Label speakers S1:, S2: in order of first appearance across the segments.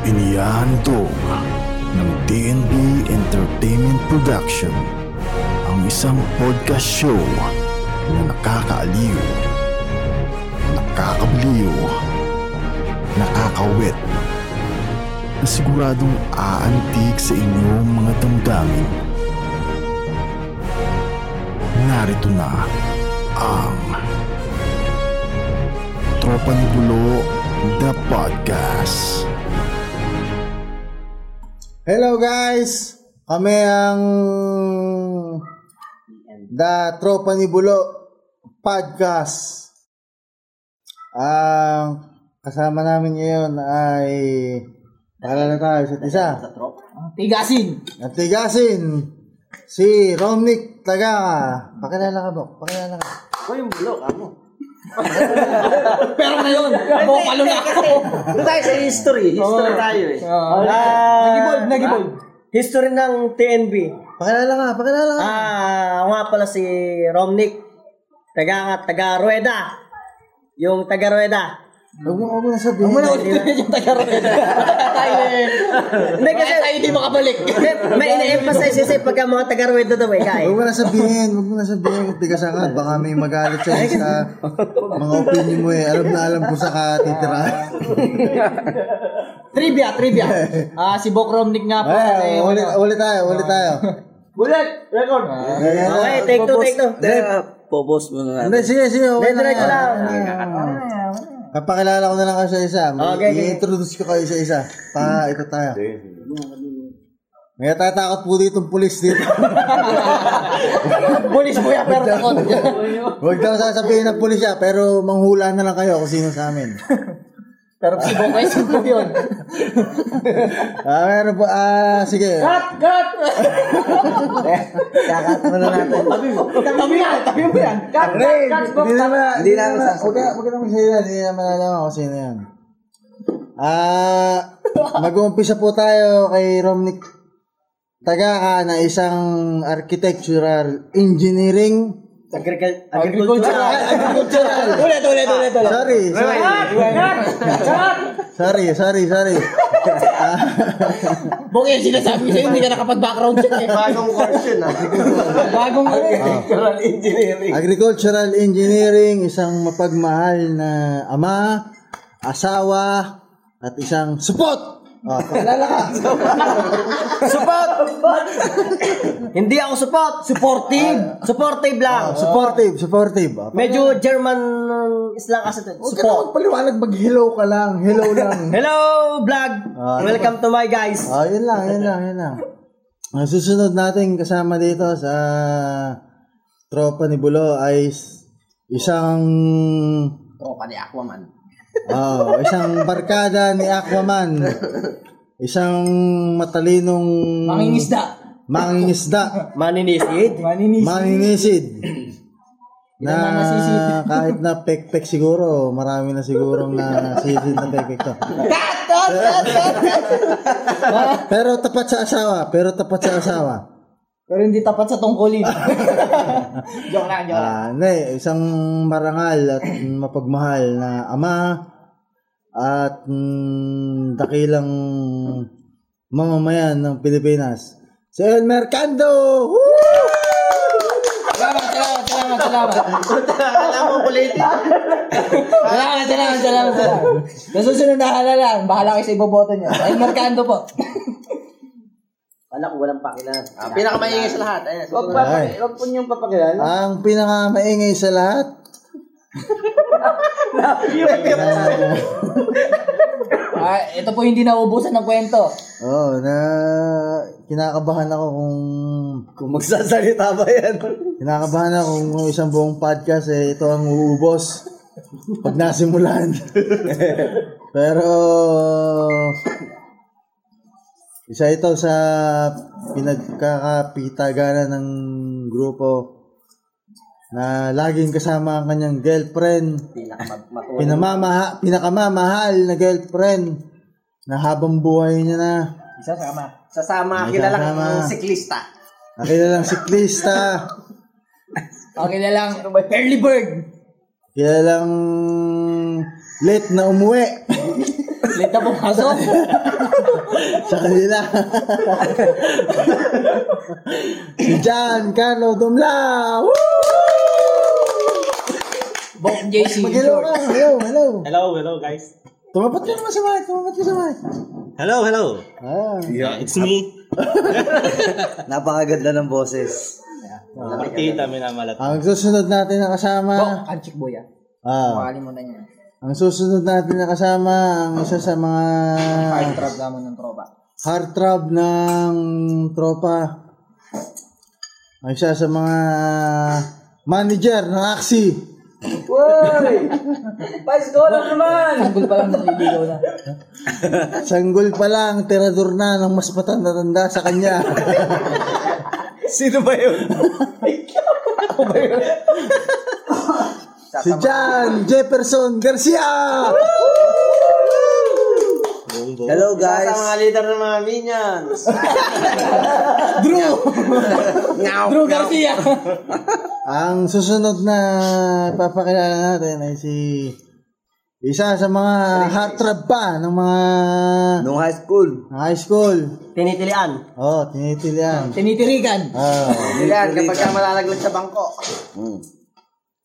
S1: Inihandog ng DNB Entertainment Production ang isang podcast show na nakakaaliw, nakakabliw, nakakawit, na siguradong aantig sa inyong mga damdamin. Narito na ang Tropa ni Bulo The Podcast.
S2: Hello guys! Kami ang The Tropa ni Bulo Podcast. Ang kasama namin ngayon ay Paalala tayo sa isa.
S3: Tigasin.
S2: At tigasin si Romnick Taga. Pakilala ka, Bok. Pakilala ka.
S4: Ako yung bulok, amo.
S3: Pero ngayon, bokalo na ako.
S4: Doon tayo sa history. History tayo eh.
S3: Ah, Nag-evolve, nag-evolve.
S4: History ng TNB.
S2: Pakilala ka, pakilala ka.
S4: Ah, ako nga pala si Romnick. Taga, taga Rueda. Yung taga Rueda.
S2: Huwag mo, mo na sabihin.
S3: Huwag mo na ulit yung taga-rueda. Tayo eh.
S4: Hindi kasi,
S3: Tayo hindi makabalik.
S4: May ina-emphasize kasi pagka mga taga Rueda daw eh, kaya.
S2: Huwag mo na sabihin, huwag mo na sabihin kung tiga saan ka. Baka may magalit sa'yo sa mga opinion mo eh. Alam na alam kung saan ka titirahan.
S3: Trivia, trivia. Ah, si Bok Romnick nga po.
S2: Ay,
S3: eh,
S2: ulit,
S3: ano.
S2: ulit tayo, ulit tayo.
S3: Bullet! Record!
S4: Okay, take two, take two.
S5: Popos mo na
S2: Hindi, sige, sige. Okay
S4: diretso lang.
S2: Papakilala ko na lang kayo sa isa.
S4: Okay, okay.
S2: I-introduce ko kayo sa isa. Pa, ito tayo. May tatakot po dito ang pulis dito.
S3: Pulis mo yan, pero takot.
S2: Huwag daw sasabihin ng pulis siya, pero manghula na lang kayo kung sino sa amin.
S3: Pero si Bok ay sino yun.
S2: Ah, meron po, ah, sige.
S3: Cut! Cut!
S2: Kakat mo na natin.
S3: Tabi mo. Tabi mo yan. Tabi mo yan. Cut! Cut! Cut! Bok!
S2: Hindi naman,
S5: Hindi
S2: naman, huwag ka, naman sa'yo hindi naman alam kung sino yan. Ah, mag-uumpisa po tayo kay Romnick Tagaka na isang architectural engineering
S4: Agriculture.
S3: Agricultural. Agricultural. Ulit, ulit, ulit, ulit.
S2: Sorry, sorry. Sorry, sorry, sorry.
S3: Bok, yung sinasabi ko sa'yo, hindi ka nakapag-background check eh.
S4: Bagong course yun ah.
S3: Bagong ano eh.
S4: Agricultural engineering.
S2: Agricultural engineering, isang mapagmahal na ama, asawa, at isang support. Oh, pakilala ka.
S4: Support! Hindi ako support. Supportive. Supportive lang.
S2: supportive, supportive. Oh,
S4: Medyo German islang kasi ito.
S2: Huwag ka na
S4: Support.
S2: magpaliwanag, mag-hello ka lang. Hello lang.
S4: Hello, vlog.
S2: Ah,
S4: Welcome to my guys.
S2: Oh, yun lang, yun lang, yun lang. Ang susunod natin kasama dito sa tropa ni Bulo ay s- isang
S3: Tropa ni Aquaman.
S2: Oh, isang barkada ni Aquaman. Isang matalinong
S3: Mangingisda.
S2: mangingisda,
S4: Maninisid.
S3: Maninis.
S2: maninisid. Na kahit na pek-pek siguro, marami na sigurong na sisid na pek-pek to. Pero tapat sa asawa, pero tapat sa asawa.
S3: Pero hindi tapat sa tungkulin. joke lang, joke lang.
S2: Ah, hindi, isang marangal at mapagmahal na ama at mm, dakilang mamamayan ng Pilipinas. Si El Mercando! Woo!
S3: Salamat, salamat, salamat, salamat.
S4: Alam mo, politik.
S3: Salamat, salamat, salamat, salamat. Nasusunod na halala. Bahala kayo sa iboboto niyo. Ay, Mercando po.
S4: Wala ko walang pakilan. Ah, pinakamaingay sa lahat.
S5: Huwag
S4: susunod.
S5: pa,
S2: Ay.
S5: huwag po niyong papakilala.
S2: Ang pinakamaingay sa lahat.
S3: Ah, ito po hindi nauubusan ng kwento.
S2: Oh, na kinakabahan ako kung
S5: Kung magsasalita ba yan?
S2: kinakabahan ako kung isang buong podcast eh ito ang uubos pag nasimulan. Pero isa ito sa pinagkakapitaganan ng grupo na laging kasama ang kanyang girlfriend, pinamamaha, pinakamamahal na girlfriend na habang buhay niya na.
S4: Sasama,
S2: sasama.
S4: kang siklista.
S2: nakilalang siklista,
S3: Okay na lang. Early bird.
S2: kilalang late na umuwi.
S3: Late na pumasok.
S2: sa kanila. si John Carlo Dumla. Woo!
S3: Bok JC.
S2: Mag-hello ka. Hello, hello.
S6: Hello, hello guys.
S2: Tumapat ka naman sa mic. Tumapat ka sa mic.
S6: Hello, hello.
S2: Ah.
S6: Yeah, it's me.
S5: Napakaganda ng boses.
S6: Partita, minamalat.
S2: Ang susunod natin na
S3: Bok,
S2: kasama.
S3: kanchik boya.
S2: Ah,
S3: Makalimutan niya.
S2: Ang susunod natin na kasama ang isa sa mga
S3: Hard trap gamon ng tropa.
S2: heartthrob ng tropa. Ang isa sa mga manager ng Axie.
S3: Sanggol pa lang naliligaw na.
S2: Sanggol pa lang, tirador na ng mas matanda-tanda sa kanya.
S5: Sino ba yun?
S2: si John Jefferson Garcia!
S5: Hello guys.
S4: leader ng mga minions.
S2: Drew!
S3: Drew Garcia.
S2: Ang susunod na ipapakilala natin ay si isa sa mga heartthrob pa ng mga
S5: Nung high school.
S2: high school.
S4: Tinitilian.
S2: Oh, tinitilian.
S3: Tinitirigan.
S2: Oh.
S4: Tinitilian kapag ka malalaglag sa bangko.
S5: Hmm.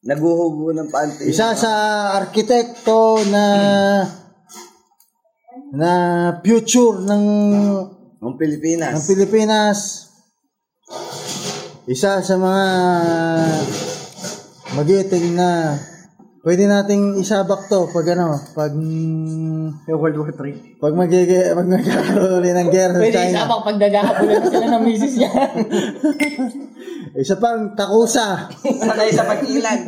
S5: Naguhubo ng panty.
S2: Isa sa arkitekto na na future ng
S5: Ng
S2: ng
S5: Pilipinas.
S2: Pilipinas. Isa sa mga magiting na pwede nating isabak to pag ano, pag
S4: World War 3.
S2: pag magige pag magkakaroon ulit ng gera sa
S3: Pwede
S2: China.
S3: isa pang pag naghahabulan na sila ng misis niya.
S2: Isa pang takusa.
S4: Sanay sa pag-ilan.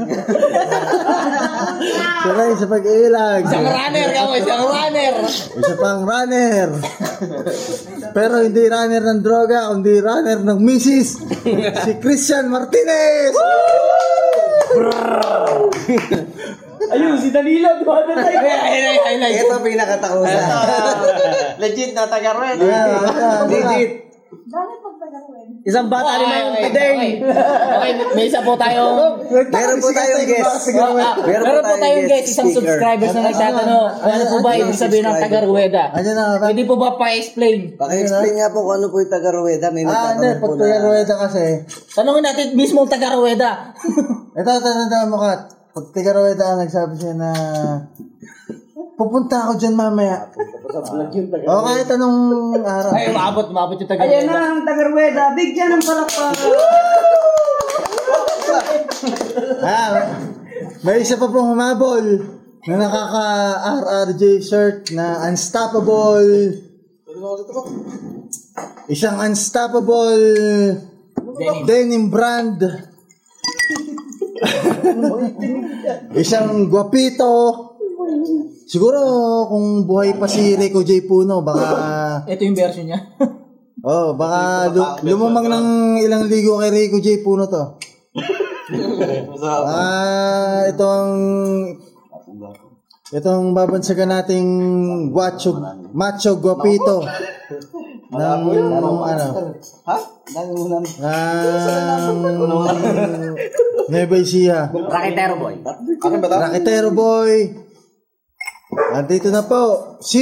S2: Sanay sa pag-ilag.
S3: Isang runner ka mo, isang runner.
S2: Isa pang runner. Pero hindi runner ng droga, kundi runner ng misis. Si Christian Martinez.
S3: Ayun, si Danilo. Highlight, highlight, highlight.
S5: Ito pinakatakusan.
S4: Legit na taga-red.
S5: Legit.
S4: Isang bata rin na yung
S3: okay,
S4: pideng.
S3: okay. May isa po tayong
S5: Meron po tayong guest.
S3: Ah,
S5: Meron po
S3: po
S5: tayong guest
S3: isang subscribers na nagtatanong, ano po ba ibig sabihin ng taga Rueda?
S2: Ano na,
S3: Pwede po ba pa-explain?
S5: Paki-explain nga po kung ano po yung taga-Rueda. May
S2: Ah, hindi.
S5: nagtatanong po
S2: Pag
S5: na.
S2: Rueda kasi,
S3: Tanungin natin mismo ang taga Rueda.
S2: ito, ito, ito, ito, mo, Kat. Pag Kuya Rueda, nagsabi siya na, pupunta ako dyan mamaya. O, kahit anong araw.
S3: Ay, umabot, umabot yung taga Rueda.
S4: ang taga-rueda. Bigyan ng palakpak.
S2: Ah, may isa pa pong humabol na nakaka-RRJ shirt na unstoppable. Isang unstoppable denim brand. Isang guapito. Siguro kung buhay pa si Rico J. Puno, baka
S3: Ito yung version niya.
S2: oh, baka lu- lumamang ng ilang ligo kay Rico J. Puno to. Ah, itong itong babansagan nating guacho, macho guapito ng ano
S5: Ha? Mo namin.
S2: ng Nueva Ecija.
S4: Raketero boy.
S2: Raketero boy. Andito na po si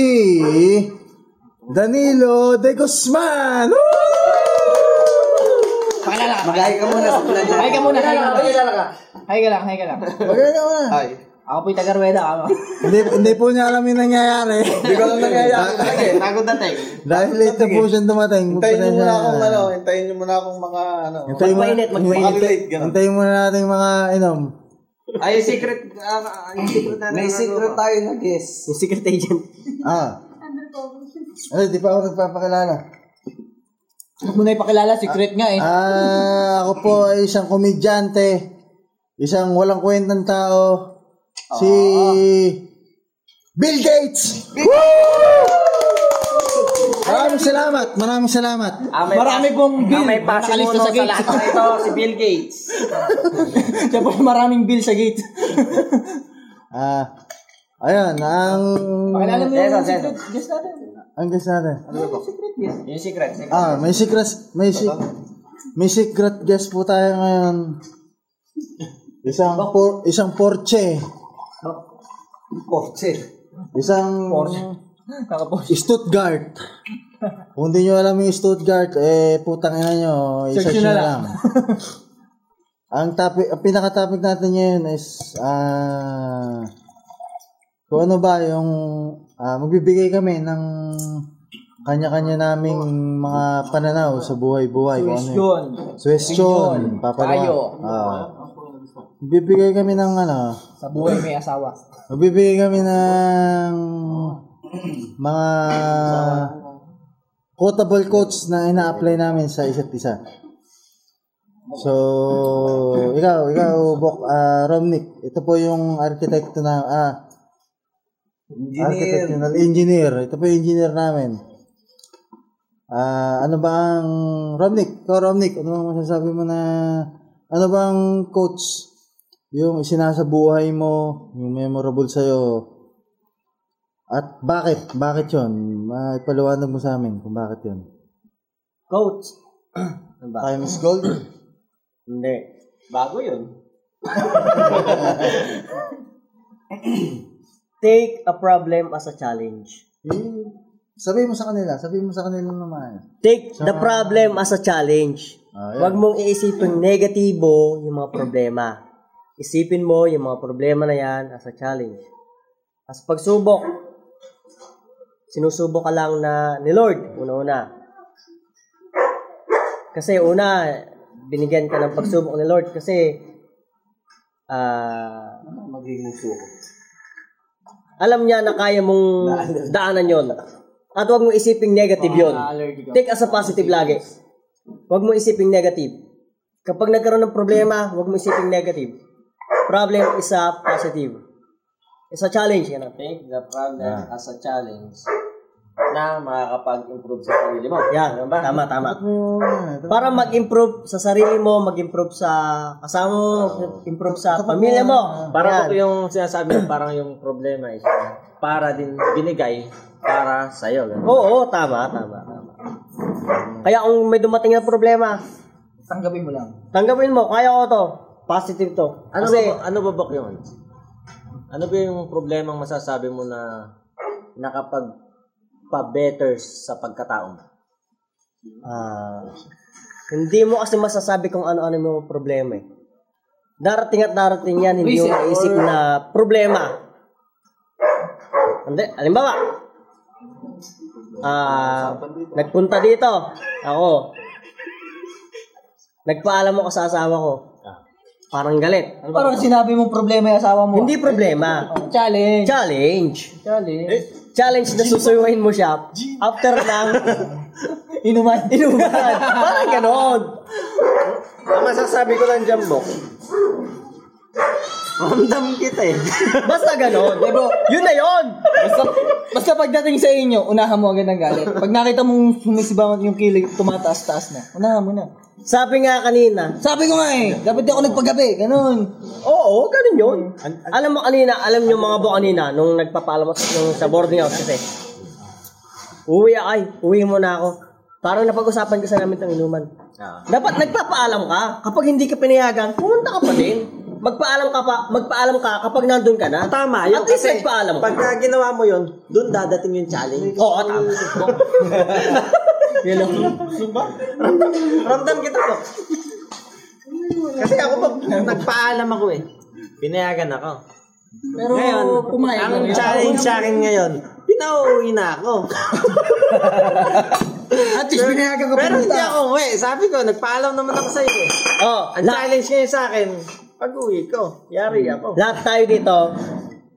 S2: Danilo De Guzman. Woo!
S3: Pakilala ka.
S5: Mag-hi ka muna sa
S3: Hay ka muna, hay ka muna. Hay ka lang, hay ka lang.
S2: Magaling ka muna.
S3: Ako po yung taga Rueda. Ako.
S2: Hindi, hindi po niya alam yung nangyayari.
S5: Hindi ko alam nangyayari eh.
S4: Bago dating.
S2: Dahil late na po siya dumating.
S5: Hintayin niyo muna akong
S2: na.
S5: ano, hintayin niyo muna akong mga ano.
S2: Hintayin mo,
S4: Magpainit, magpainit.
S2: Hintayin mo na natin mga inom.
S4: Ay, secret. ah, yung secret na
S5: May secret tayo na guest.
S4: Yung secret agent.
S2: Ah. Ay, di pa ako nagpapakilala.
S3: Huwag mo na ipakilala, secret nga eh.
S2: Ah, ako po ay isang komedyante. Isang walang kwentang tao. Si Bill Gates! Maraming salamat, maraming salamat.
S4: Ah,
S3: Marami pong bill
S4: Ang may pasimuno
S3: sa
S4: sa
S3: gate.
S4: lahat na ito, si Bill Gates.
S3: Siya po maraming bill sa gate.
S2: Ah, ayun, ang...
S3: Pakilala mo yung secret guest natin.
S2: Ang guess natin.
S4: Yung secret. secret.
S2: Ah, may secret, may, si- may secret guest po tayo ngayon. Isang por, isang Porsche.
S5: Kotse.
S2: Isang
S3: Nakapost.
S2: Stuttgart. Kung hindi nyo alam yung Stuttgart, eh, putang ina nyo,
S3: nyo na
S2: lang. ang topic, ang pinaka-topic natin ngayon is, ah, kung ano ba yung, ah, magbibigay kami ng kanya-kanya naming mga pananaw sa buhay-buhay. Ano yun.
S3: Question.
S2: Suwestyon.
S3: Opinion.
S2: Papagawa.
S3: Tayo.
S2: Ah. Bibigay kami ng ano,
S3: Sa buhay may asawa.
S2: Magbibigay kami ng mga quotable quotes na ina-apply namin sa isa't isa. So, ikaw, ikaw, Bok, ah, Romnick, ito po yung arkitekto na, ah, architectural engineer. Ito po yung engineer namin. Ah, ano ba ang, Romnick, ikaw Romnick, ano bang masasabi mo na, ano bang quotes yung isinasa buhay mo, yung memorable sa'yo, at bakit? Bakit yun? Maipaliwanag mo sa amin kung bakit yun.
S4: Coach. Ano ba?
S2: Time is gold?
S4: Hindi.
S6: Bago yun.
S4: Take a problem as a challenge.
S2: Eh, sabihin mo sa kanila. Sabihin mo sa kanila naman.
S4: Take the problem as a challenge.
S2: Ah.
S4: Huwag mong iisipin negatibo yung mga problema. Isipin mo yung mga problema na yan as a challenge. As pagsubok, sinusubok ka lang na ni Lord, una-una. Kasi una, binigyan ka ng pagsubok ni Lord kasi ah
S5: Magiging suko.
S4: alam niya na kaya mong daanan yon. At huwag mong isiping negative yon.
S3: allergic
S4: Take as a positive lagi. Huwag mo isiping negative. Kapag nagkaroon ng problema, huwag mo isiping negative. Problem is a positive. It's a challenge. Yan.
S7: Take the problem as a challenge na makakapag-improve sa sarili mo.
S4: Yan. Tama, tama.
S2: Oh,
S4: Para mag-improve sa sarili mo, mag-improve sa kasama mo, improve sa pamilya mo.
S7: Parang
S4: Yan.
S7: ito yung sinasabi, parang yung problema is para din binigay para sa'yo. ganun.
S4: Oo, tama, tama, tama. Kaya kung may dumating na problema,
S3: Tanggapin mo lang.
S4: tanggapin mo, kaya ko to. Positive to.
S7: Ano
S4: Kasi,
S7: ba, ano ba Bok, yun? Ano ba yung problemang masasabi mo na nakapag pa-better sa pagkatao mo?
S4: Ah, hindi mo kasi masasabi kung ano-ano yung mga problema eh. Darating at darating yan, hindi mo maisip na problema. Hindi, halimbawa, ah, nagpunta dito, ako, nagpaalam ako sa asawa ko, parang galit.
S3: Parang sinabi mo problema yung asawa mo.
S4: Hindi problema,
S3: challenge.
S4: challenge.
S3: Challenge.
S4: Challenge na susuyuhin mo siya after ng
S3: Inuman.
S4: inuman. Parang ganon.
S7: Ang masasabi ko lang dyan, Bok, ramdam kita eh.
S4: Basta ganon. Yun na yun.
S3: Basta, basta pagdating sa inyo, unahan mo agad ng galit. Pag nakita mong sumisibangot yung kilig, tumataas-taas na. Unahan mo na.
S4: Sabi nga kanina,
S3: Sabi ko nga eh, dapat di ako nagpagabi. Ganon.
S4: oo, ganun yun. Alam mo kanina, alam nyo mga bo kanina, nung nagpapaalam ako nung sa boarding house kasi, uwi ay, uwi mo na ako. Parang napag-usapan kasi namin itong inuman. Dapat nagpapaalam ka. Kapag hindi ka pinayagan, pumunta ka pa din. Magpaalam ka pa, magpaalam ka kapag nandun ka na.
S7: Tama, yun
S4: At least
S7: kasi
S4: nagpaalam ka.
S7: pagka ginawa mo yun, doon dadating yung challenge.
S4: Oo, tama. Yun ang-
S7: ramdam, ramdam kita po. Kasi ako pag nagpaalam ako eh. Pinayagan ako.
S3: Pero
S7: Ngayon,
S3: pumayag
S7: ang
S3: lang
S7: challenge sa akin ngayon, pinauwi na ako.
S3: At least pinayagan ka
S7: Pero hindi ako uwi. Sabi ko, nagpaalam naman ako sa'yo eh.
S4: Oh,
S7: Ang challenge ngayon sa akin, pag-uwi ko, yari ako.
S4: lahat tayo dito,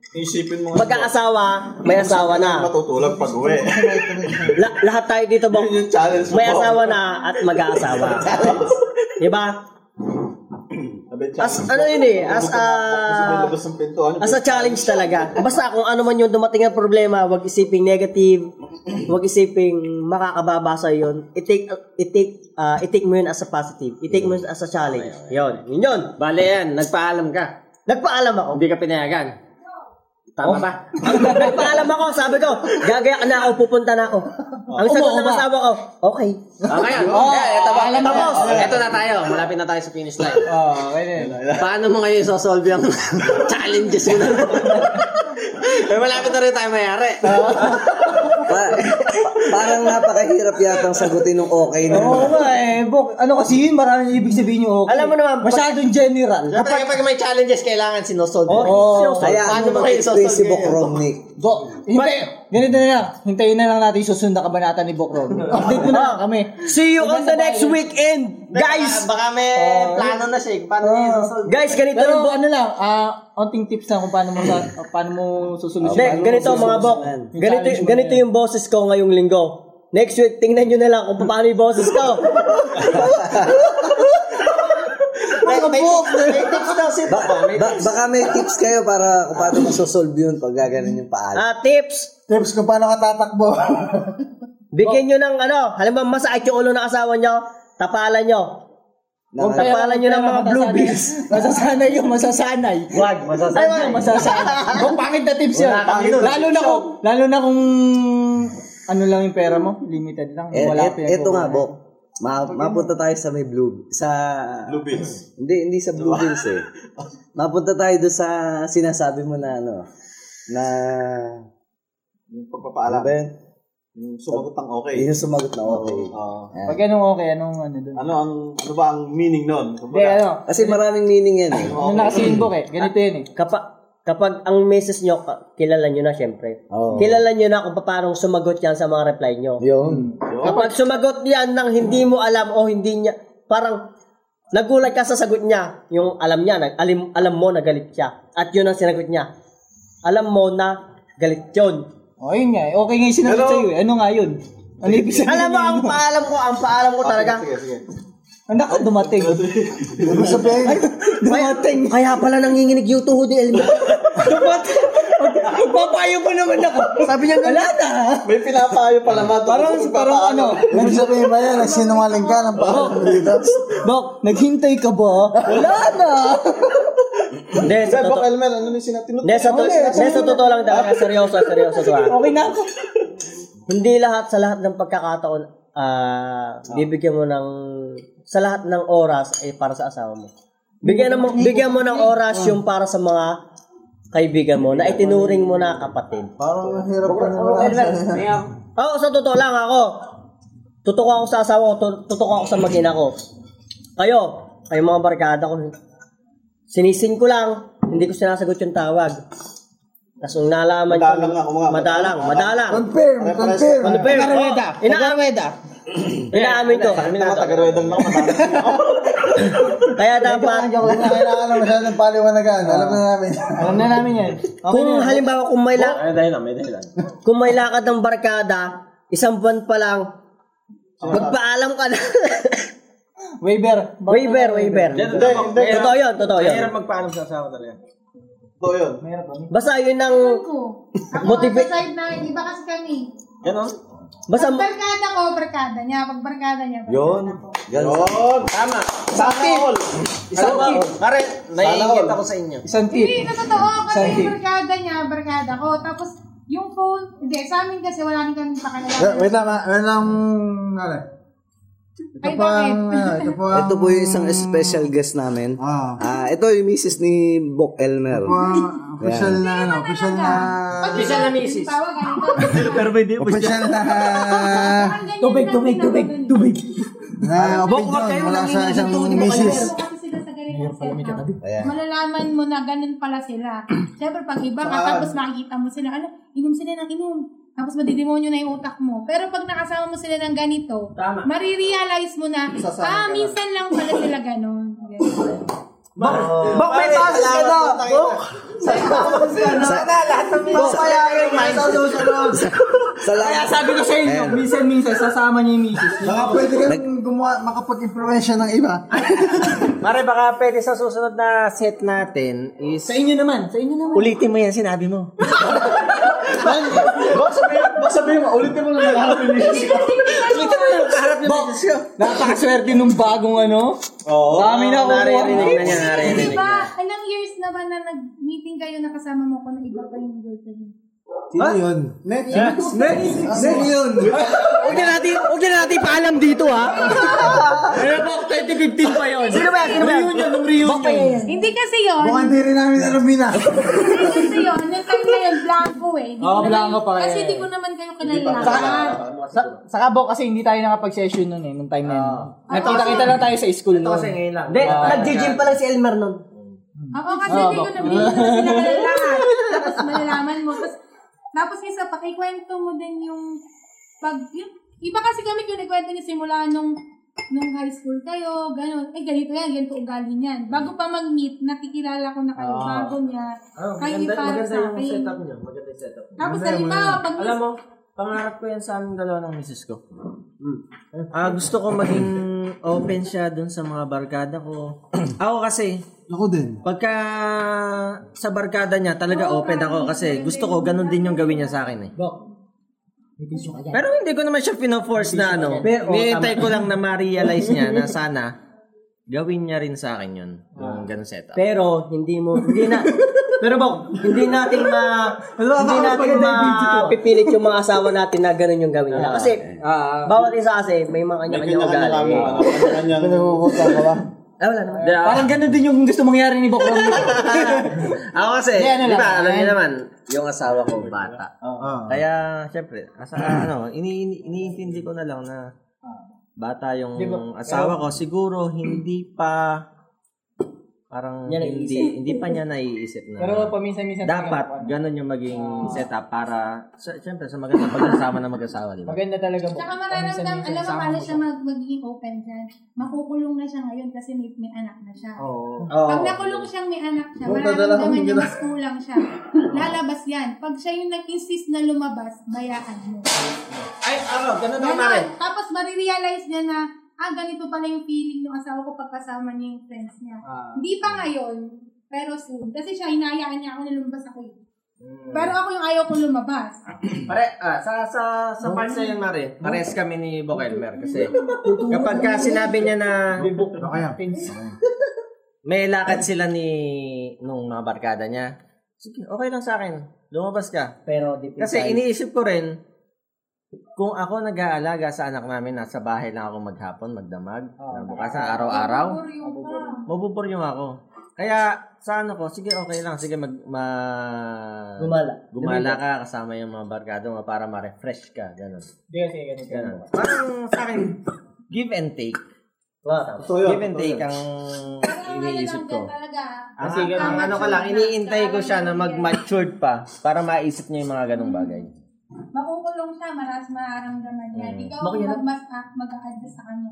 S5: Isipin mo nga.
S4: magkaasawa, may asawa na.
S5: Matutulog pag uwi.
S4: La- lahat tayo dito,
S5: Yun yung challenge
S4: may asawa na at mag-aasawa. Di ba? As, ano yun eh, as a,
S5: pintuan.
S4: as a challenge talaga. Basta kung ano man yung dumating na problema, wag isiping negative, wag isiping makakababasa yun. I-take, i-take, uh, i-take mo yun as a positive. I-take mo yun as a challenge. Yun, yun yun.
S7: Bale yan, nagpaalam ka.
S4: Nagpaalam ako.
S7: Hindi ka pinayagan. Tama ba?
S4: Nagpaalam ako, sabi ko, gagaya na ako, pupunta na ako. Ang sagot ng asawa ko, okay.
S7: Okay.
S3: Oh,
S7: Yeah, ito ba?
S3: alam mo.
S7: Tapos, ito na tayo. Malapit na tayo sa finish line.
S3: Oh, okay din.
S7: Paano mo ngayon isosolve yung challenges mo na? Eh, malapit na rin tayo mayari.
S8: Parang napakahirap yatang sagutin ng okay na.
S3: Oo nga eh, Bok. Ano kasi yun, maraming ibig sabihin yung okay.
S4: Alam mo naman,
S3: Masyadong general.
S7: Kapag, kapag may challenges, kailangan sinusolve.
S3: Oo.
S8: Kaya
S7: Paano
S8: ano
S7: ba kayo
S8: mag-explain si? Bok Romney?
S3: Bok, hintay, ganito na lang. Hintayin na lang natin yung susunod na kabanata ni Bok Ron. Update mo na lang kami.
S4: See you on the next weekend! Guys!
S7: Baka, baka may plano na siya. eh. Paano niya isusolve?
S4: Guys, ganito
S3: Pero ano lang, ah, onting tips na kung paano mo sa, paano mo susunod
S4: Hindi, ganito mga Bok. Ganito, ganito yung boses ko ngayong linggo. Next week, tingnan nyo na lang kung paano yung boses ko.
S7: May, may, may tips daw si
S8: Ba- ba- baka may tips kayo para kung paano masosolve yun pag gaganin yung paalam.
S4: Ah, tips.
S2: Tips kung paano ka tatakbo.
S4: Bigyan nyo ng ano, halimbawa masakit yung ulo ng asawa nyo, tapalan nyo. Kung tapalan nyo ng mga blue bills.
S3: Masasanay yung masasanay.
S7: Wag, masasabi.
S3: Ay, masasanay. Kung pangit na tips yun.
S7: Nun.
S3: Lalo na kung, lalo na kung ano lang yung pera mo, limited lang.
S8: Eh,
S3: Wala
S8: et, eto nga, Bok. Ma mapunta tayo sa may blue sa
S5: Blue Bills.
S8: hindi hindi sa blue bills eh. Mapunta tayo doon sa sinasabi mo na ano na
S5: Yung
S8: ano
S5: pagpapaalam.
S8: yun?
S5: Yung sumagot ng okay.
S8: Yung sumagot na okay.
S5: Oo.
S3: Pag anong okay, anong ano dun.
S5: ano ang ano ba ang meaning nun?
S3: Hindi, ano,
S8: Kasi maraming meaning yan eh.
S3: ano nakasimbok eh. Ganito yun eh.
S4: Kapag, kapag ang message nyo, kilala nyo na syempre.
S8: Oo.
S4: Kilala nyo na kung paano sumagot yan sa mga reply nyo.
S8: Yun.
S4: Kapag sumagot yan ng hindi mo alam o hindi niya, parang nagulat ka sa sagot niya, yung alam niya, nag, alam, alam mo na galit siya. At yun ang sinagot niya. Alam mo na galit yun.
S3: O, yun nga eh. Okay nga yung sinagot sa'yo eh. Ano nga yun? Ano ibig sabihin?
S4: Alam mo, ang paalam ko, ang paalam ko talaga.
S5: Sige, sige.
S3: Anak ko dumating.
S2: Ano sabihin?
S3: dumating.
S4: Kaya pala nanginginig yung tuhod ni Elmer.
S3: dumating. Magpapayo pa naman ako. Sabi niya, wala na.
S5: May pinapayo pala ma.
S3: Parang, parang ano.
S2: Ibig sabihin ba yan, nagsinungaling ka ng parang dito?
S3: Dok, naghintay ka ba? Wala na.
S4: Hindi, sa totoo.
S5: Elmer, ano yung sinatinut?
S4: Hindi, sa, to- hindi, sa totoo lang talaga. Seryoso, seryoso ah.
S3: Okay na ako.
S4: Hindi lahat sa lahat ng pagkakataon ah bibigyan mo ng sa lahat ng oras ay para sa asawa mo. Bigyan mo bigyan mo ng oras yung para sa mga kaibigan mo na itinuring mo na kapatid.
S2: Parang hirap pa naman.
S4: Oo, sa totoo lang ako. Tutok ako sa asawa ko, tutok ako sa mag-ina ko. Kayo, kayo mga barkada ko. Sinising ko lang, hindi ko sinasagot yung tawag. Tapos nung nalaman ko,
S5: Madalang ako mga
S4: madalang, madalang.
S2: Confirm, confirm.
S4: Yun?
S3: Tagarweda.
S4: Oh, ina-
S3: Tagarweda.
S4: Inaamin ko.
S5: Kami naman taga-ruedang lang.
S4: Kaya dapat,
S2: Huwag na kailangan masyadong paliwanagan. Alam na namin.
S3: Alam na namin yan.
S4: Kung
S3: na.
S4: halimbawa kung may, la-
S6: May dahilan, may dahilan.
S4: kung may lakad ng barkada, isang buwan pa lang, magpaalam ka na.
S3: Waiver.
S4: waiver, waiver. Totoo yun, totoo yun.
S6: Mahirap magpaalam sa asawa talaga.
S5: Ito yun.
S4: Basta yun ang,
S9: ko. Ako
S4: Motiva-
S9: sa side na, iba kasi kami.
S6: Ganon?
S4: basta,
S9: Pag barkada ko, barkada niya. Pag barkada niya, barkada
S8: Yun.
S9: ko.
S5: Yun.
S6: Tama.
S5: Sana all.
S6: Isang tip. Pare, naiingit ako sa inyo.
S3: Isang tip.
S9: Hindi, na totoo. Kasi
S3: Saan tip?
S9: barkada niya, barkada ko. Tapos, yung phone, hindi, sa amin kasi wala rin kami
S2: Wait
S9: pakialam.
S2: wait lang, ah, wait lang. Ano? Ito
S9: Ay,
S2: ang, ano, ito po ang,
S8: Ito po yung isang special guest namin.
S2: Ah.
S8: Ah, ito yung misis ni Bok Elmer.
S2: ito po ang official na, ano, official na,
S9: isa na misis. Ganito.
S6: Pero hindi
S2: official na,
S3: Tubig, tubig, tubig, tubig.
S2: na sa isang misis.
S9: Kasi sila sa ganitong setup. Malalaman mo na ganun pala sila. Siyempre, pag iba tapos makikita mo sila, ano, inom sila ng inom. Tapos madidemonyo na yung utak mo. Pero pag nakasama mo sila ng ganito, marirealize mo na, ah, minsan lang pala sila ganun. Ganun.
S4: Bak, may pasok ka na!
S8: Sa
S3: Kaya
S8: lahat,
S3: sabi ko sa inyo, minsan-minsan sasama niya yung misis.
S2: Baka pwede kang gumawa, makapag-influensya ng iba.
S7: Mare, baka pwede sa susunod na set natin is...
S3: Sa inyo naman, sa inyo naman.
S7: Ulitin mo yan, sinabi mo.
S5: Bak sabihin, bak sabihin mo, ulitin mo lang nagharap yung misis.
S7: Ulitin mo yung kaharap yung ko.
S3: Napakaswerte nung bagong ano.
S5: Oo.
S3: Dami na ako.
S7: Naririnig na niya, naririnig
S9: Diba,
S7: na.
S9: ilang years na ba na nag-meeting kayo nakasama mo ko na iba pa yung girlfriend
S2: Sino yun? Next. Next. Next. Sino yun?
S4: Huwag na natin, huwag na natin paalam dito ha. Ano ba, 2015 pa yun. Sino ba? Sino ba? Reunion, nung reunion.
S9: Hindi kasi yun.
S2: Mukhang hindi rin namin alam mina.
S9: Hindi kasi yun. Yung time na yun, blanco eh.
S3: Oo,
S9: naman-
S3: blanco pa kaya.
S9: Kasi hindi ko naman kayo kilala.
S3: Sa, sa kabo kasi hindi tayo nakapag-session nun eh, nung time na yun. Nakita-kita lang tayo sa school
S7: Ito
S3: noon.
S7: kasi ngayon lang.
S4: Hindi, nag-gym pa lang si Elmer nun.
S9: Oo, kasi hindi ko na hindi ko na sila kilala. Tapos malalaman mo. Tapos, tapos isa pa, ikwento mo din yung pag, yung, iba kasi kami kinikwento niyo simula nung nung high school kayo, gano'n. Eh, ganito yan, ganito ugali niyan. Bago pa mag-meet, nakikilala ko na kayo bago niya.
S7: Oh,
S9: Kayo
S7: maganda,
S9: para
S7: maganda
S9: sa
S7: yung setup niyo. Maganda yung setup.
S9: Tapos halimbawa, pag
S7: Alam mo, pangarap ko yan sa aming dalawa ng misis ko. Ah, gusto ko maging open siya dun sa mga barkada ko. ako kasi,
S2: Ako din.
S7: pagka sa barkada niya, talaga open ako kasi gusto ko ganun din yung gawin niya sa akin eh. Pero hindi ko naman siya pino-force na ano.
S4: Pero, oh,
S7: Nihintay ko lang na ma-realize niya na sana gawin niya rin sa akin yun. Yung ganun setup.
S4: Pero, hindi mo, hindi na, pero Bok, hindi natin ma, hindi natin mapipilit yung mga asawa natin na ganun yung gawin nila. Kasi, bawat isa kasi, may mga kanya-kanya ugali.
S5: Kanya-kanyang...
S2: Pinangungutan ka ba?
S4: Ah, wala naman.
S7: Ah,
S3: Parang ganun din yung gusto mangyari ni Bok Rom.
S7: ako kasi,
S3: Hindi, ano
S7: di ba, alam niyo
S3: ano?
S7: naman, yung asawa ko, bata.
S2: Oo.
S7: Kaya, syempre, asa, ano, ini, ini, iniintindi ko na lang na bata yung asawa ko, siguro hindi pa, parang
S4: Niya
S7: hindi,
S4: naiisip.
S7: hindi pa niya naiisip na
S3: Pero paminsan-minsan
S7: dapat ganun yung maging setup para, sa, syempre, sa magandang pagsasama ng mag-asawa, di ba?
S3: Maganda talaga Bok.
S9: Tsaka mararamdam, alam mo, paano siya mag magiging open dyan. Makukulong na siya ngayon kasi may, may anak na siya.
S3: Oo.
S9: Pag nakulong siyang may anak siya, mararamdaman niya mas kulang siya. Lalabas yan. Pag siya yung nag-insist na lumabas, bayaan mo.
S7: Ay, ano, ganun Mare?
S9: Ganon. Tapos marirealize niya na, ah, ganito pala yung feeling ng asawa ko pagkasama niya yung friends niya. Hindi pa ngayon, pero soon. Kasi siya, hinayaan niya ako na lumabas ako eh. Pero ako yung ayaw ko lumabas.
S7: Pare, ah, sa sa sa parts na yun, Mare, pares kami ni Bok Elmer kasi kapag ka sinabi niya na may lakad sila ni nung mga barkada niya, sige, okay lang sa akin. Lumabas ka.
S4: Pero, deep
S7: Kasi
S4: inside,
S7: iniisip ko rin, kung ako nag-aalaga sa anak namin, nasa bahay lang ako maghapon, magdamag, oh, bukasan araw-araw, mabuburyong ako. Kaya, sa ano ko, sige, okay lang, sige, mag, ma,
S4: gumala.
S7: gumala ka kasama yung mga barkado mo para ma-refresh ka, ganun.
S3: Hindi kasi ganito.
S7: Ganun. Parang sa akin, give and take.
S4: Wow, tama.
S7: Give and take ang iniisip ko.
S9: din talaga.
S7: Ang, ang ano ko lang, iniintay ko siya na mag-matured pa para maisip niya yung mga ganong bagay.
S9: Makukulong siya, maras mararamdaman niya.
S7: Mm.
S9: Ikaw ang mag, mas, ah, mag-a-adjust sa kanya.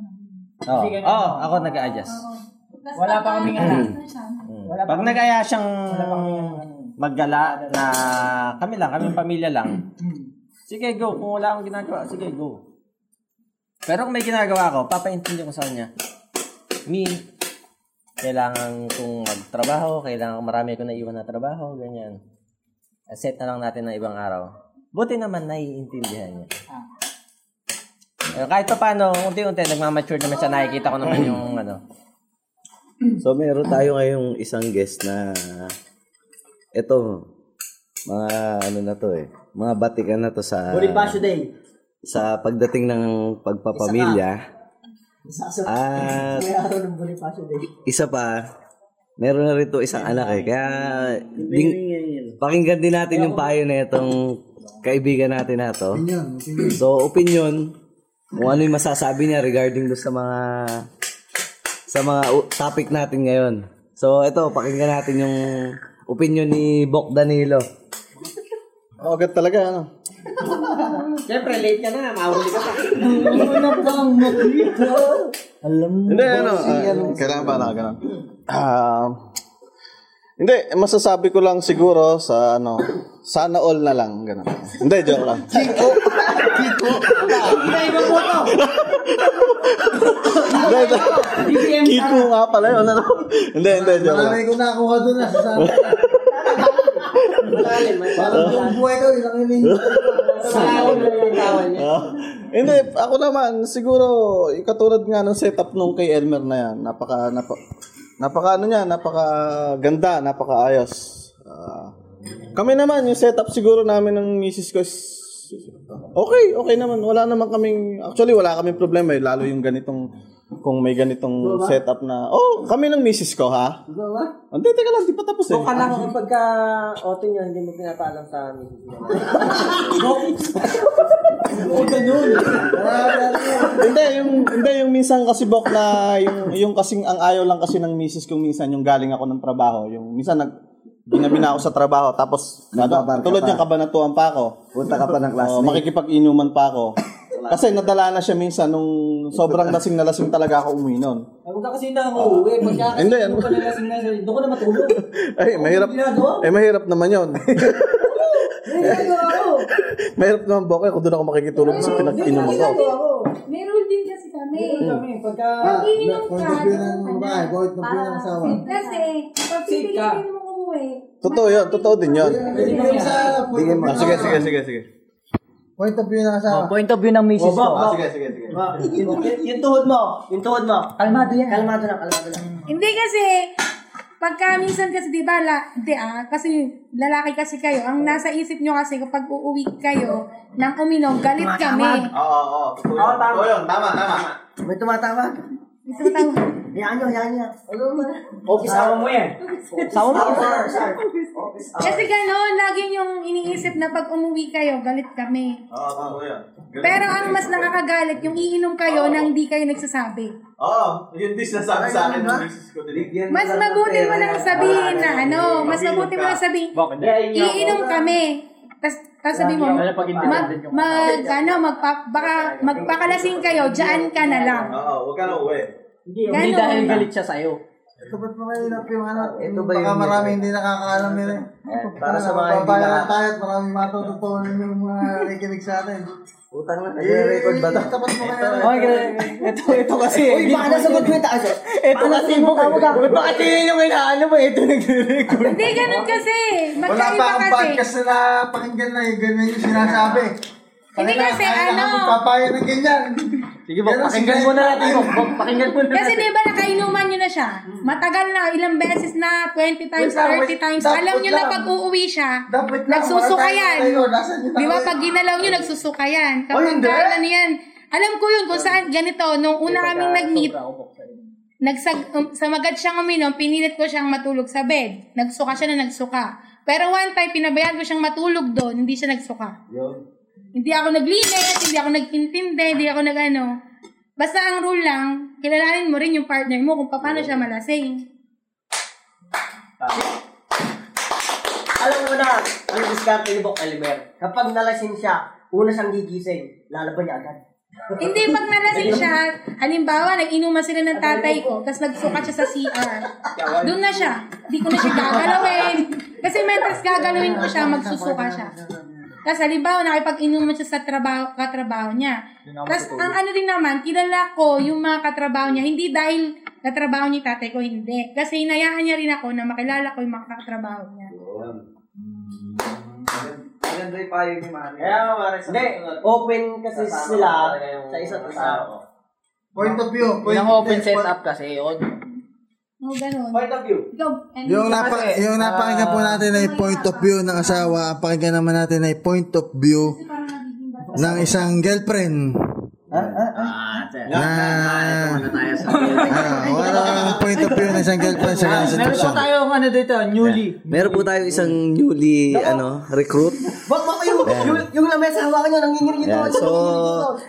S7: Oo,
S3: Sige,
S7: oh, oh, ako nag-adjust.
S9: Oo. Tas
S3: Wala pa kaming anak.
S9: ano siya,
S7: Mm.
S3: Wala pa
S7: Pag nag-aya siyang maggala na kami lang, kami pamilya lang, sige go. Kung wala akong ginagawa, sige go. Pero kung may ginagawa ko, papaintindi ko sa kanya. Me, kailangan kong magtrabaho, kailangan marami ko naiwan na trabaho, ganyan. Set na lang natin ng ibang araw. Buti naman naiintindihan niya. Eh, kahit pa paano, unti-unti, nagmamature naman siya, nakikita ko naman yung ano.
S8: So meron tayo ngayong isang guest na ito mga ano na to eh. Mga batikan na to sa
S4: Bonifacio Day.
S8: sa pagdating ng pagpapamilya. At
S4: May araw ng Bonifacio Day.
S8: isa pa, meron na rin to isang anak eh. Kaya ding, pakinggan din natin yung payo na itong kaibigan natin na to.
S2: Opinion, opinion.
S8: So, opinion, kung ano yung masasabi niya regarding do sa mga sa mga topic natin ngayon. So, ito, pakinggan natin yung opinion ni Bok Danilo.
S5: Oh, agad talaga, ano?
S7: Siyempre, late ka na, mahuli ka pa.
S5: Hindi, ano, ah, kailangan ba na ganun? Ah, hindi, masasabi ko lang siguro sa ano, sana all na lang, ganun. Hindi, joke lang. Kiko! Kiko! Hindi, hindi. Kiko nga pala yun, ano? Hindi, hindi, joke lang.
S2: Maraming ko nakuha doon na sa sabi. Parang buong buhay ko, ilang ining.
S5: Ah, hindi, ako naman, siguro, katulad nga ng setup nung kay Elmer na yan, napaka, napa, napaka ano niya, napaka ganda, napaka ayos. Ah, Kami naman, yung setup siguro namin ng misis ko is okay, okay naman. Wala naman kaming, actually wala kaming problema eh, lalo yung ganitong, kung may ganitong setup na, oh, kami ng misis ko ha? Hindi, teka lang, di pa tapos eh.
S4: Kung kala ko kapag ka auto nyo, hindi mo pinapaalam sa amin.
S5: hindi, yung, hindi, yung minsan kasi bok na, yung, yung kasing, ang ayaw lang kasi ng misis kong minsan, yung galing ako ng trabaho, yung minsan nag, ginabi na ako sa trabaho, tapos, ano,
S2: ka
S5: tulad
S2: pa.
S5: niyang kabanatuan pa ako.
S2: Punta ka pa ng
S5: Oh,
S2: classmate.
S5: makikipag-inuman pa ako. Kasi nadala na siya minsan nung sobrang lasing na lasing talaga ako umuwi nun.
S3: Huwag ka kasi na ako uuwi. Pagka
S5: Hindi, ano?
S3: ano nalasing na sa'yo, doon ko na matulog.
S5: Ay, mahirap. Eh, mahirap naman yon. mahirap naman, Bokeh, kung doon ako makikitulog sa pinag-inuman ko.
S9: Rule din kasi kami.
S3: Kami, pagka...
S9: Pag iinom ka,
S2: ng babae, point of view ng asawa.
S9: Kasi, pag pipilitin mo umuwi,
S5: Totoo yun, totoo din yun. Ah, sige, sige, sige, sige.
S2: Point of view ng asawa.
S3: Point of view ng misis ko.
S5: Ah, sige, sige, sige.
S4: yung, yung tuhod mo, yung tuhod mo.
S3: Kalmado yan.
S4: Kalmado lang, kalmado lang.
S9: Hindi kasi, pagka minsan kasi, di ba, la, di ah, kasi lalaki kasi kayo, ang nasa isip nyo kasi kapag uuwi kayo ng uminom, galit kami.
S5: Oo, oo, oo. Totoo yun. Tama, tama.
S4: May tumatawag.
S9: Ito tawag.
S4: Hayaan nyo, hayaan nyo.
S3: Office hour mo yan.
S4: Sawa mo. Sir, sir.
S9: Kasi gano'n, lagi yung iniisip na pag umuwi kayo, galit kami.
S5: Oo, totoo yun.
S9: Pero ang mas nakakagalit, yung iinom kayo nang di kayo nagsasabi.
S5: Oo, yun din sinasabi sa akin ng misis ko.
S9: Mas mabuti mo nang sabihin na ano, mas mabuti mo nang sabihin, iinom kami. Tas, tas sabi mo, mag, mag, ano, magpa, baka, magpakalasing kayo, dyan ka na lang.
S5: Oo, huwag ka na uwi.
S3: Hindi
S9: Ganon.
S3: dahil galit siya sa'yo.
S2: Ito ba't mahirap yung ano?
S8: Ito ba
S2: Baka marami hindi nakakaalam nila. eh.
S8: para sa mga hindi
S2: Babayan
S8: na-
S2: na tayo at maraming matututunan yung mga nakikinig sa atin.
S8: Utang na, nagre-record ba to?
S2: Eh, Tapat mo kaya.
S3: Okay, ito, ito kasi.
S4: Uy, baka nasagot mo yung taas.
S3: Ito kasi mo. Bakit yun yung inaano mo? Ito nagre-record.
S9: Hindi ganun kasi.
S2: Wala pa
S9: Magkaiba kasi.
S2: podcast na napakinggan na yung ganyan yung sinasabi.
S9: Hindi
S2: Kaya
S9: kasi,
S2: kaya
S9: ano,
S2: na magpapayo ng ganyan.
S3: Sige, Bok, pakinggan muna natin, Bok. Bok, pakinggan muna
S9: Kasi
S3: natin.
S9: di ba nakainuman nyo na siya? Matagal na, ilang beses na, 20 times,
S2: Wait lang,
S9: 30
S2: wait.
S9: times. Alam nyo na pag uuwi siya,
S2: Dapat lang,
S9: nagsusuka yan. Di ba pag ginalaw nyo, nagsusuka yan. Kapag
S2: hindi.
S9: ano yan, alam ko yun kung saan, ganito, nung una kaming nag-meet, nagsag, um, sa magad siyang uminom, pinilit ko siyang matulog sa bed. Nagsuka siya na nagsuka. Pero one time, pinabayaan ko siyang matulog doon, hindi siya nagsuka. Hindi ako naglinis, hindi ako nagintindi, hindi ako nagano. Basta ang rule lang, kilalanin mo rin yung partner mo kung paano siya malasing.
S4: Alam mo na, ang diskarte ni Bok Elimer. Kapag nalasing siya, una siyang gigising, lalaban niya agad.
S9: Hindi, pag nalasing siya, halimbawa, nag-inuman sila ng tatay ko, tapos nagsukat siya sa CR. Doon na siya. Hindi ko na siya gagalawin. Kasi mentors gagalawin ko siya, magsusuka siya. Tapos halimbawa, nakipag-inuman siya sa trabaho, katrabaho niya. Tapos ang ano din naman, kilala ko yung mga katrabaho niya, hindi dahil katrabaho niya yung tatay ko, hindi. Kasi hinayaan niya rin ako na makilala ko yung mga katrabaho niya.
S8: Maganda yung payo ni Mami.
S6: Kaya nga, Mare, sa
S4: Hindi, open kasi sila sa isa't isa.
S2: Point of view. Point
S3: Yung open setup kasi, yun.
S9: O, ganun.
S4: Point of view.
S9: Ikaw, and
S2: Yung, napa, yung napakinggan po natin ay point of view ng asawa. Ang pakinggan naman natin ay point of view ng isang girlfriend.
S8: Ah,
S2: Na, ano, ano ang point of view ng isang girlfriend sa ganang
S3: Meron
S2: sitwasyon?
S3: po tayo ano dito, newly.
S8: Meron po tayo isang newly ano recruit.
S4: Bak, bak, yung, yung, yung lamesa, hawakan nyo, nanginginig ito.
S8: Yan. So,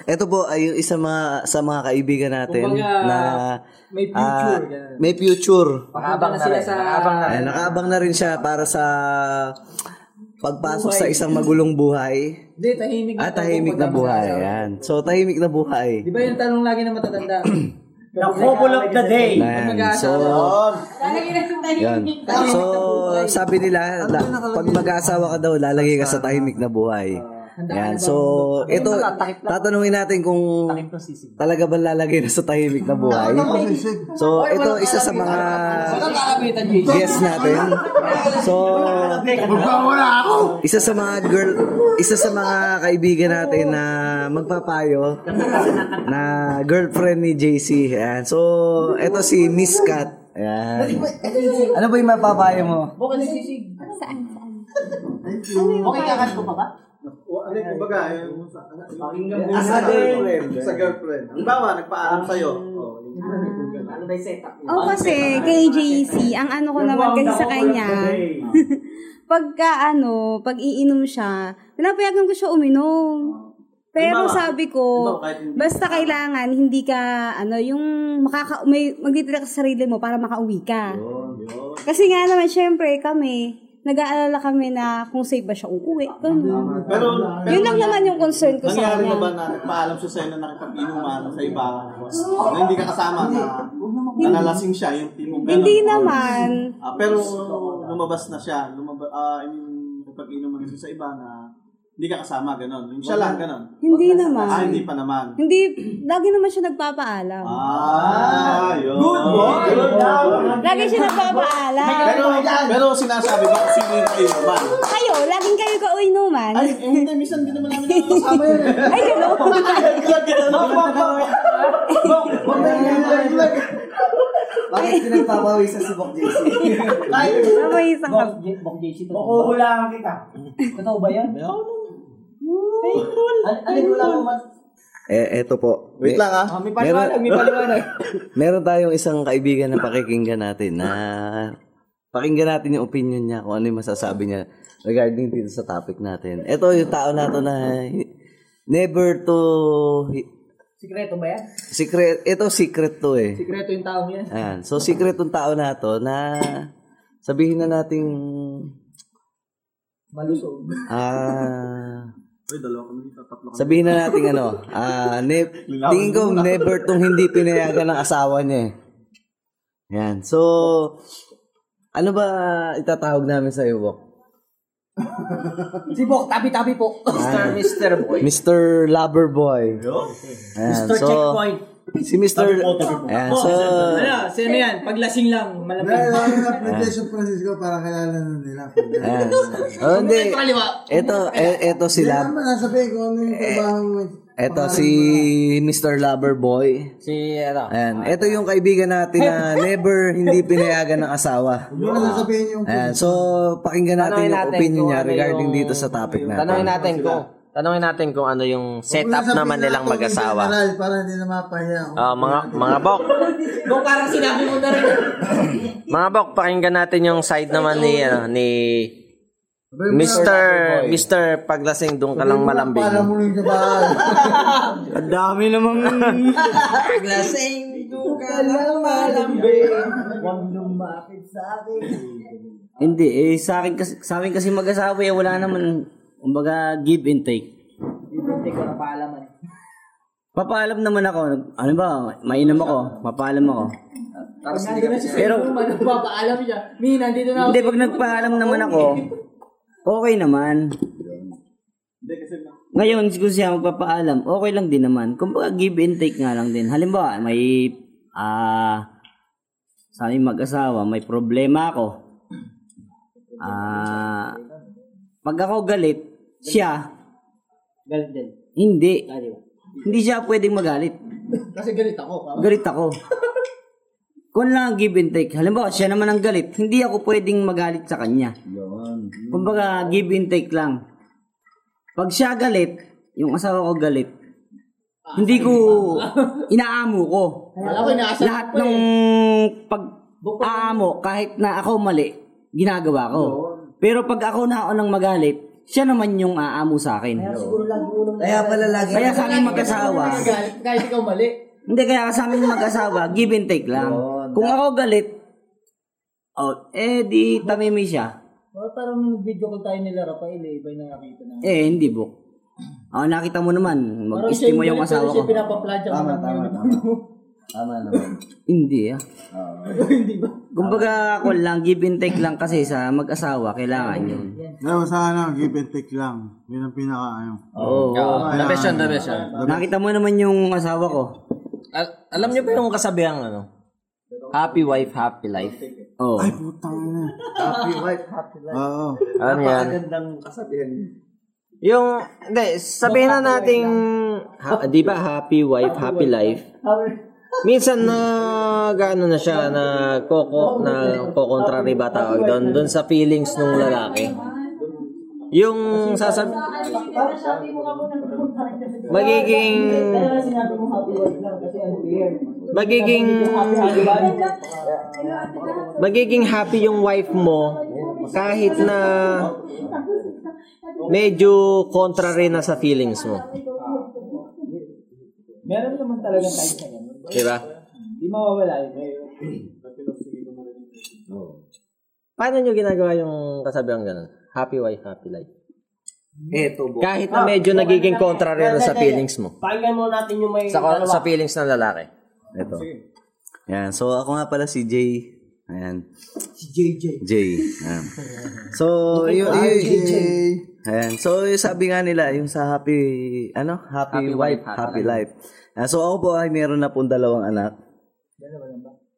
S8: ito po ay yung isa mga sa mga kaibigan natin
S3: Kumbaga,
S8: na
S3: may future,
S8: ah,
S3: ganun.
S8: may future.
S3: Nakabang na sila sa... Nakabang na.
S8: Ayan, nakaabang na rin siya para sa pagpasok sa isang magulong buhay
S3: Hindi, tahimik
S8: at tahimik na buhay. Ayan. So, tahimik na buhay.
S3: Di ba yung tanong lagi na matatanda?
S4: The couple of the day.
S8: Ayan. So, yan. So, sabi nila, la, pag mag-aasawa ka daw, lalagay ka sa tahimik na buhay. Yan. So, ito, tatanungin natin kung talaga ba lalagay na sa tahimik na buhay. So, ito isa sa mga guest natin. So, isa sa mga girl, isa sa mga kaibigan natin na magpapayo na girlfriend ni JC. Ayan. So, ito si Miss Kat. Ayan. Ano ba yung mapapayo mo?
S3: Okay, kakat ko pa ba?
S5: Ano yung kumbaga, yung sa,
S8: As a girlfriend.
S5: sa girlfriend. Halimbawa, nagpaalam sa'yo. Oh,
S3: Ano ba yung setup niya?
S10: O kasi, kay JC, ang ano ko naman kasi sa kanya, pagka ano, pag iinom siya, pinapayagan ko siya uminom. Pero sabi ko, basta kailangan hindi ka ano, yung makaka may magtitira ka sa sarili mo para makauwi ka. Kasi nga naman syempre kami, nag-aalala kami na kung safe ba siya uuwi. Ganun.
S5: Pero,
S10: Yun lang naman yung concern ko sa
S5: nangyari na ba
S10: kanya.
S5: na nagpaalam siya sa'yo na nakipag-inuman sa iba? Na hindi ka kasama na nanalasing siya, yung timong gano'n?
S10: Hindi naman.
S5: Ah, pero lumabas na siya. Lumabas, ah, I mean, nakipag-inuman siya sa iba na hindi ka kasama, gano'n. Yung siya lang, gano'n.
S10: Hindi
S5: Ah,
S10: naman.
S5: hindi pa naman.
S10: Hindi, lagi naman siya nagpapaalam.
S5: Ah, yun. Good
S10: Lagi siya nagpapaalam.
S5: Pero, pero sinasabi ba kung sino yung kainuman?
S10: Kayo, laging kayo kauinuman.
S5: Ay, eh, hindi, minsan din naman namin nakakasama yan. eh.
S10: Ay, gano'n.
S8: Bakit pinagpapawisan si Bok JC?
S10: May isang
S3: Bok, J- Bok JC to. Makuhulaan kita. Totoo ba yan? Al- Alin mo man?
S8: Eh, eto po.
S5: Wait lang ah.
S3: Ah, may paliwanag, may paliwanag.
S8: Meron tayong isang kaibigan na pakikinggan natin na pakinggan natin yung opinion niya kung ano yung masasabi niya regarding dito sa topic natin. Ito yung tao na to na never to
S3: Sikreto ba yan?
S8: secret ito secret to eh.
S3: Sikreto yung taong yan.
S8: Ayan. So secret tong tao na to na sabihin na nating
S3: Malusog.
S8: ah
S5: Uy, dalawa kami dito, tatlo kami.
S8: sabihin na natin ano, ah ne- tingin ko never tong hindi pinayagan ng asawa niya eh. Yan. So ano ba itatawag namin sa iyo, Bok?
S3: Si Bok, tabi-tabi po.
S7: Mr. Mr. Boy.
S8: Mr. Loverboy. Ayan,
S3: Mr.
S8: so,
S3: Checkpoint.
S8: Si Mr. Ayan, so,
S3: Ano, sino yan? Paglasing lang, malapit.
S2: Ako na Application Francisco para kilala na nila.
S8: ayan. Oh, hindi. Ito, e- ito
S2: Hindi
S8: sila.
S2: naman nasabihin kung ano yung trabaho mo.
S8: Ito si Mr. Loverboy.
S7: Si, ano,
S8: Ayan, ito yung kaibigan natin na never hindi pinayagan ng asawa.
S2: Hindi mo na sasabihin yung
S8: Ayan, so pakinggan natin
S7: Tanungin
S8: yung opinion niya
S7: ano
S8: regarding
S7: yung-
S8: dito sa topic
S7: tanongin
S8: natin.
S7: natin kung, tanongin natin kung ano yung setup naman nilang mag-asawa.
S2: general Para hindi na mapahiya.
S7: Ah, mga, mga bok,
S3: Bok, parang sinabi mo na rin.
S7: mga bok, pakinggan natin yung side naman ni, ano, ni Mr. Mr. Paglasing, doon ka lang malambing.
S2: Para mo rin.
S8: Ang dami namang...
S3: Lasing, ka lang malambing. Huwag lumapit sa akin.
S11: Hindi, eh, sa akin kasi, sa akin kasi mag-asawa, eh, wala naman, kumbaga, give and take.
S3: Hindi ko na paalaman.
S11: Papaalam naman ako. Ano ba, mainam ako, papaalam ako.
S3: Tapos hindi na siya Pero, papaalam siya. Mi, nandito na ako.
S11: Hindi, pag nagpaalam naman ako, okay naman. Ngayon, kung siya magpapaalam, okay lang din naman. Kumbaga, give and take nga lang din. Halimbawa, may, ah, sa aming mag-asawa, may problema ako. Ah, pag ako galit, siya,
S3: Galit din.
S11: hindi.
S3: Ah, di ba?
S11: Hindi siya pwedeng magalit.
S3: Kasi galit ako.
S11: Galit ako. Kung lang ang give and take. Halimbawa, siya naman ang galit. Hindi ako pwedeng magalit sa kanya. Kumbaga, give and take lang. Pag siya galit, yung asawa ko galit, hindi ko inaamo ko.
S3: Alam ko, inaasal
S11: Lahat ng pag-aamo, kahit na ako mali, ginagawa ko. Pero pag ako na ako nang magalit, siya naman yung aamo sa akin.
S8: Kaya pala lagi.
S11: Kaya sa aming mag-asawa,
S3: Galit, kahit ikaw mali.
S11: hindi, kaya sa aming mag-asawa, give and take lang. Kung ako galit, oh, eh di tamimi siya.
S3: Oh, parang video call tayo nila Rafael eh. Iba yung nakakita na.
S11: Eh, hindi buk. Oh, nakita mo naman,
S3: Parang siya
S11: mag-estimo yung asawa ko.
S3: siya pinapapladya
S8: Tama, tama, tama. Tama naman.
S11: Hindi ah.
S3: Hindi ba?
S11: Kumbaga ako lang, give and take lang kasi sa mag-asawa, kailangan yun.
S2: Ngayon sa ano, give and take lang. Yun ang pinaka ano.
S11: Oo.
S7: The best yun, the best yun.
S11: Nakita mo naman yung asawa ko.
S7: Al- alam niyo ba yung kasabihang ano? Happy wife, happy life.
S11: Oo.
S2: Ay, putang ina.
S8: Happy wife, happy life.
S2: Oo.
S7: Ano yan?
S8: Magandang kasabihan.
S7: Yung, hindi, sabihin na nating, ha, di ba, happy wife, happy life. Minsan na, gaano na siya, na koko, na kokontrary ba tawag doon, doon sa feelings ng lalaki. yung sasab magiging magiging magiging happy yung wife mo kahit na medyo contrary na sa feelings mo.
S3: Meron naman talaga kahit sa.
S7: Di ba?
S3: Di mawawala yun.
S7: Paano nyo ginagawa yung kasabihan ganun? Happy wife, happy life.
S8: Eto, bo.
S7: Kahit na medyo nagiging contrary na sa feelings mo.
S4: Pakinggan mo natin yung may
S7: Sa, sa feelings ng lalaki.
S8: Ito. Yan. So, ako nga pala si Jay. Ayan.
S3: Si JJ.
S8: Jay. Ayan. So, yun, yun, Ayan. So, yung sabi nga nila, yung sa happy, ano? Happy,
S7: Happy
S8: wife, happy life. Ayan. So, ako po ay meron na pong dalawang anak.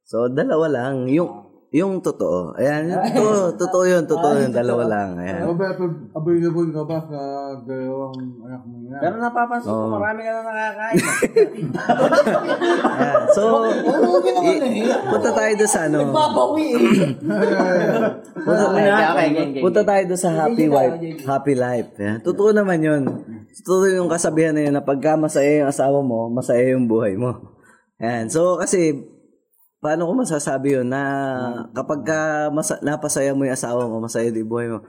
S8: So, dalawa lang. Yung, yung totoo. Ayan. Yung totoo, totoo yun. Totoo yun. Dalawa lang. Ayan.
S2: Available, available ka ba sa dalawang anak mo yan?
S7: Pero napapansin ko, marami ka na nakakain.
S8: Ayan. So, i- punta tayo doon sa ano.
S3: Babawi eh.
S8: Punta,
S7: okay.
S8: punta tayo doon sa happy wife, happy life. Yan. Totoo naman yun. Totoo yung kasabihan na yun na pagka masaya yung asawa mo, masaya yung buhay mo. Yan. So, kasi, paano ko masasabi yun na kapag ka masa- napasaya mo yung asawa mo, masaya din yung buhay mo.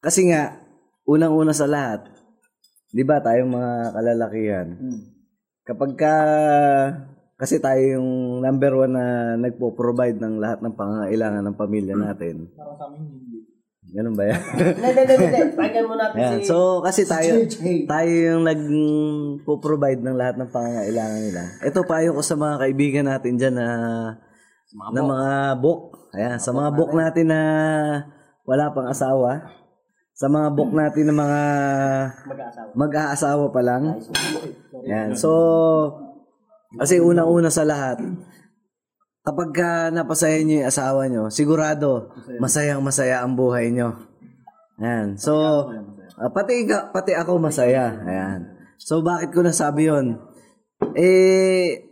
S8: Kasi nga, unang-una sa lahat, di ba tayong mga kalalakihan, kapag ka, kasi tayo yung number one na nagpo-provide ng lahat ng pangangailangan ng pamilya natin. Ganun ba yan?
S4: Hindi, hindi, hindi. Pakinggan mo natin
S8: Ayan.
S4: si...
S8: So, kasi tayo, tayo yung nag-provide ng lahat ng pangangailangan nila. Ito payo ko sa mga kaibigan natin dyan na, na mga book. Ayan, sa mga book natin na wala pang asawa. Sa mga book natin na mga mag-aasawa pa lang. Ayan, so, kasi unang-una sa lahat, kapag ka napasaya niyo yung asawa niyo, sigurado, masayang masaya ang buhay niyo. Ayan. So, ah, pati, pati ako masaya. Ayan. So, bakit ko nasabi yon Eh,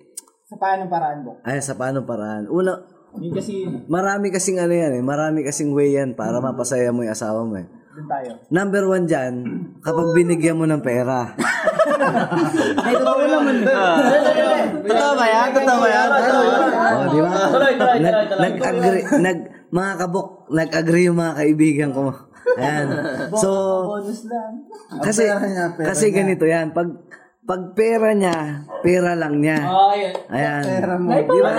S3: Sa paano paraan mo?
S8: ay, sa paano paraan? Una,
S3: Yun kasi,
S8: marami kasing ano yan eh. Marami kasing way yan para mapasaya mo yung asawa mo eh.
S3: Tayo.
S8: Number one dyan, kapag binigyan mo ng pera.
S3: Ay, totoo naman.
S7: Totoo ba yan? Totoo ba yan?
S8: oh, di ba? Nag, nag-agree, nag, mga kabok, nag-agree yung mga kaibigan ko. Ayan. So,
S3: Bonus lang.
S8: kasi,
S2: pera pera
S8: kasi ganito yan. Pag, pag pera niya, pera lang niya.
S3: Oh, yun.
S8: Ayan.
S2: mo.
S8: Di ba?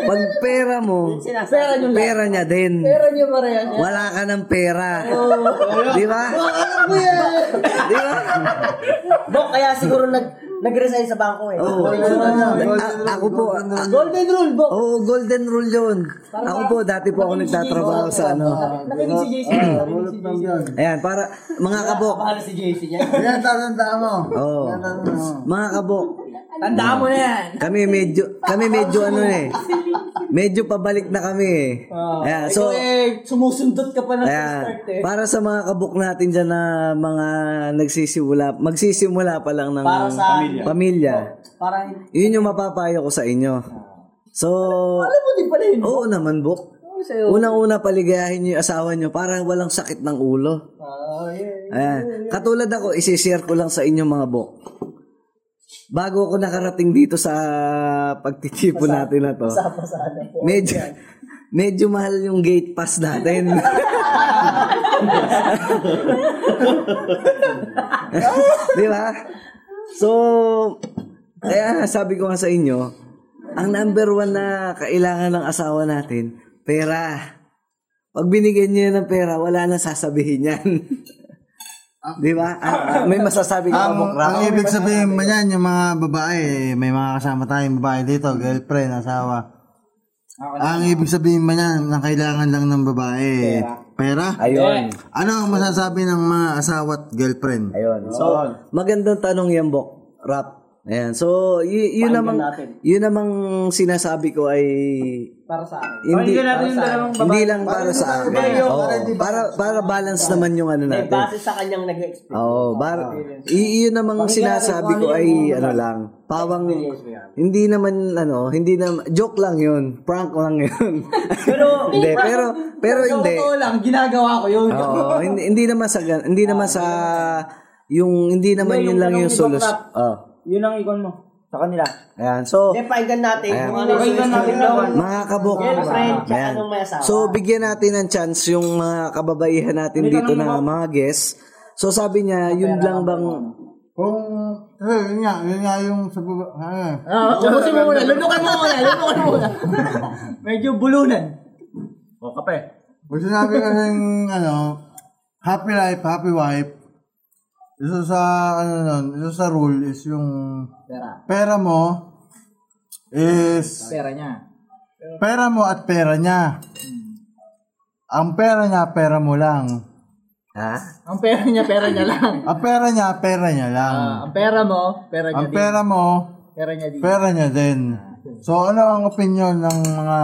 S8: Pag pera mo,
S3: Pera lang.
S8: pera niya din.
S3: Pera nyo pareha niya.
S8: Wala ka ng pera. Di ba? Di ba?
S4: Bok, kaya siguro nag, nag-resign sa bangko eh.
S8: Oo. A- ako po, a-
S3: Golden rule, Bok.
S8: Oo, golden rule yun. Ako po, dati po ako nagtatrabaho sa ano.
S3: Nakinig si JC. Nakinig si JC.
S8: Ayan, para, mga kabok.
S3: Bahala si JC yan.
S2: Yan, tatandaan mo.
S8: Oo. Mga kabok.
S3: Tandaan mo na yan.
S8: Kami medyo, kami medyo ano eh. Medyo pabalik na kami eh. Ayan, so,
S3: eh, sumusundot ka pa na sa
S8: Ayan.
S3: start eh.
S8: Para sa mga kabuk natin dyan na mga nagsisimula, magsisimula pa lang ng
S3: Para sa
S8: pamilya.
S3: Parang,
S8: Yun yung mapapayo ko sa inyo. So,
S3: alam mo din pala yun.
S8: oo naman, Buk. Unang-una paligayahin niyo yung asawa niyo para walang sakit ng ulo.
S3: Oh, yeah.
S8: Ayan. Katulad ako, isi-share ko lang sa inyo mga Buk. Bago ako nakarating dito sa pagtitipon natin na to, medyo, medyo mahal yung gate pass natin. Di ba? So, kaya sabi ko nga sa inyo, ang number one na kailangan ng asawa natin, pera. Pag binigyan niyo ng pera, wala na sasabihin yan. Di ba? Ah, ah, may masasabi ka
S2: Ang,
S8: ba,
S2: ang ibig sabihin mo yan, yung mga babae, may mga kasama tayong babae dito, girlfriend, asawa. Ang ibig sabihin mo yan, na kailangan lang ng babae, pera.
S8: Ayun.
S2: Ano ang masasabi ng mga asawa at girlfriend?
S8: Ayun. So, magandang tanong yan, Bok. Rap. Ayan, so y- yun namang
S4: natin.
S8: yun namang sinasabi ko ay
S3: Para sa akin.
S8: hindi
S6: Pakinggan natin yung dalawang babae.
S8: hindi lang para sa akin. Oo, para para balance naman yung ano
S4: Eh,
S8: natin.
S4: base sa kanyang nag-experience.
S8: Oo, bar y- yun namang sinasabi ko ay ano lang, pawang hindi naman ano, hindi naman joke lang yun, prank lang yun.
S4: Pero,
S8: hindi, pero pero
S3: Sa
S8: hindi.
S3: totoo lang, ginagawa ko yun.
S8: Oo, hindi, hindi naman sa gan- hindi naman sa yung hindi naman yun
S3: yung
S8: lang yung solusyon. Oh.
S3: Yun ang ikon mo sa kanila.
S8: Ayan, so
S4: hindi, pakinggan natin
S8: Ayan.
S4: kung ano yung
S3: natin
S4: suggestion
S3: naman.
S4: ng
S8: mga kabok.
S4: girlfriend
S8: Ayan.
S4: nung may asawa.
S8: So bigyan natin ng chance yung mga kababaihan natin dito na mga guests. So sabi niya, yun lang bang
S2: Kung, eh, yun nga, yun nga yung sa baba, ano,
S3: Ah, ubusin mo muna. Lunukan mo muna. Lunukan mo muna. Medyo bulunan.
S6: O, kape.
S2: Kung sinabi kasing, ano, happy life, happy wife, isa sa, ano nun, isa sa rule is yung
S3: Pera.
S2: pera mo is
S3: Pera niya.
S2: pera mo at pera niya. Ang pera niya, pera mo lang.
S8: ha?
S3: Ang pera niya, pera niya lang.
S2: Ang pera niya, pera niya lang.
S3: Ah, ang pera mo, pera niya
S2: Ang
S3: din.
S2: pera mo,
S3: Pera niya din.
S2: pera niya din. So, ano ang opinion ng mga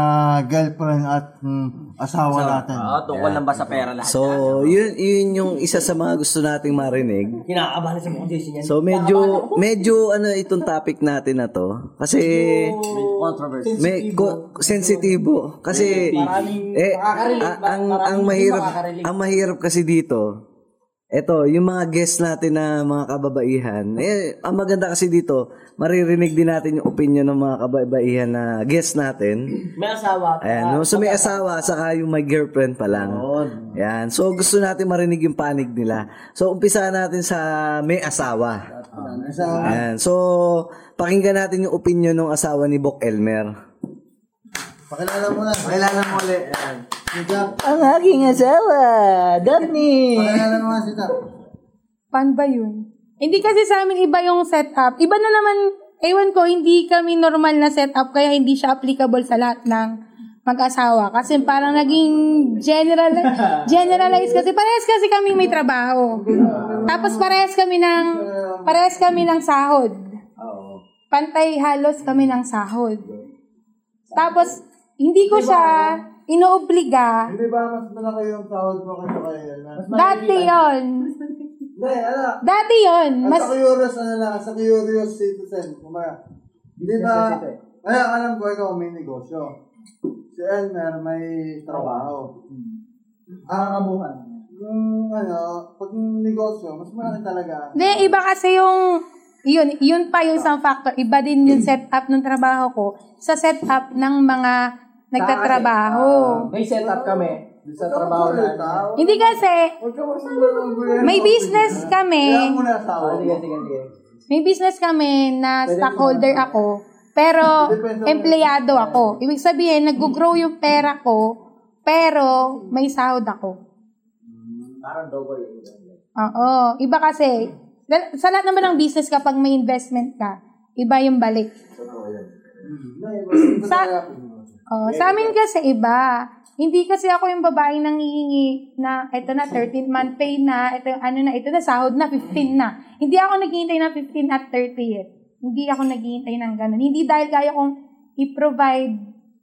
S2: girlfriend at mm, asawa natin?
S6: Oo, tungkol lang ba sa pera lahat?
S8: So yun yun yung isa sa mga gusto nating marinig.
S4: Kinakabahan sa mga Jason yan.
S8: So medyo medyo ano itong topic natin na to kasi
S6: Controversy.
S8: may ko, sensitibo kasi eh a- ang ang mahirap ang mahirap kasi dito eto yung mga guests natin na mga kababaihan eh ang maganda kasi dito maririnig din natin yung opinion ng mga kababaihan na guests natin
S4: May asawa.
S8: Ayan, no? so may asawa saka yung may girlfriend pa lang. Yan. So gusto natin marinig yung panig nila. So umpisa natin sa may asawa. Ayan. So pakinggan natin yung opinion ng asawa ni Bok Elmer.
S2: Pakilala mo na. Pakilala mo ulit. Jack.
S3: Ang aking asawa, Daphne.
S2: Pakilala mo nga si Jack.
S9: Pan ba yun? Hindi kasi sa amin iba yung setup. Iba na naman, ewan ko, hindi kami normal na setup kaya hindi siya applicable sa lahat ng mag-asawa. Kasi parang naging general, generalize kasi. Parehas kasi kami may trabaho. Tapos parehas kami ng, parehas kami ng sahod. Pantay halos kami ng sahod. Tapos, hindi ko siya inoobliga.
S2: Hindi ba mas malaki yung sahod mo kasi kay Elmer?
S9: Dati yon.
S2: Hindi, ala.
S9: Dati yon.
S2: Mas...
S9: Mas,
S2: Sa curious, ano lang, sa curious citizen. Kumaya, hindi ba, kaya alam ko ikaw may negosyo. Si Elmer may trabaho.
S3: Ang kabuhan.
S2: Yung ano, pag negosyo, mas malaki talaga.
S9: Hindi, iba kasi yung, yun, yun pa yung isang factor. Iba din yung setup ng trabaho ko sa setup ng mga nagtatrabaho.
S3: May setup kami sa trabaho na.
S9: Hindi kasi, may business kami,
S2: asawa
S3: Sige, sige, sige.
S9: may business kami na stockholder ako, pero empleyado ako. Ibig sabihin, nag-grow yung pera ko, pero may sahod ako.
S3: Parang double.
S9: Oo. Iba kasi, sa lahat naman ng business kapag may investment ka, iba yung balik. Sa, oh, sa amin kasi iba. Hindi kasi ako yung babae nang hihingi na ito na 13 month pay na, ito yung ano na, ito na sahod na 15 na. Hindi ako naghihintay ng 15 at 30 eh. Hindi ako naghihintay ng ganun. Hindi dahil kaya kong i-provide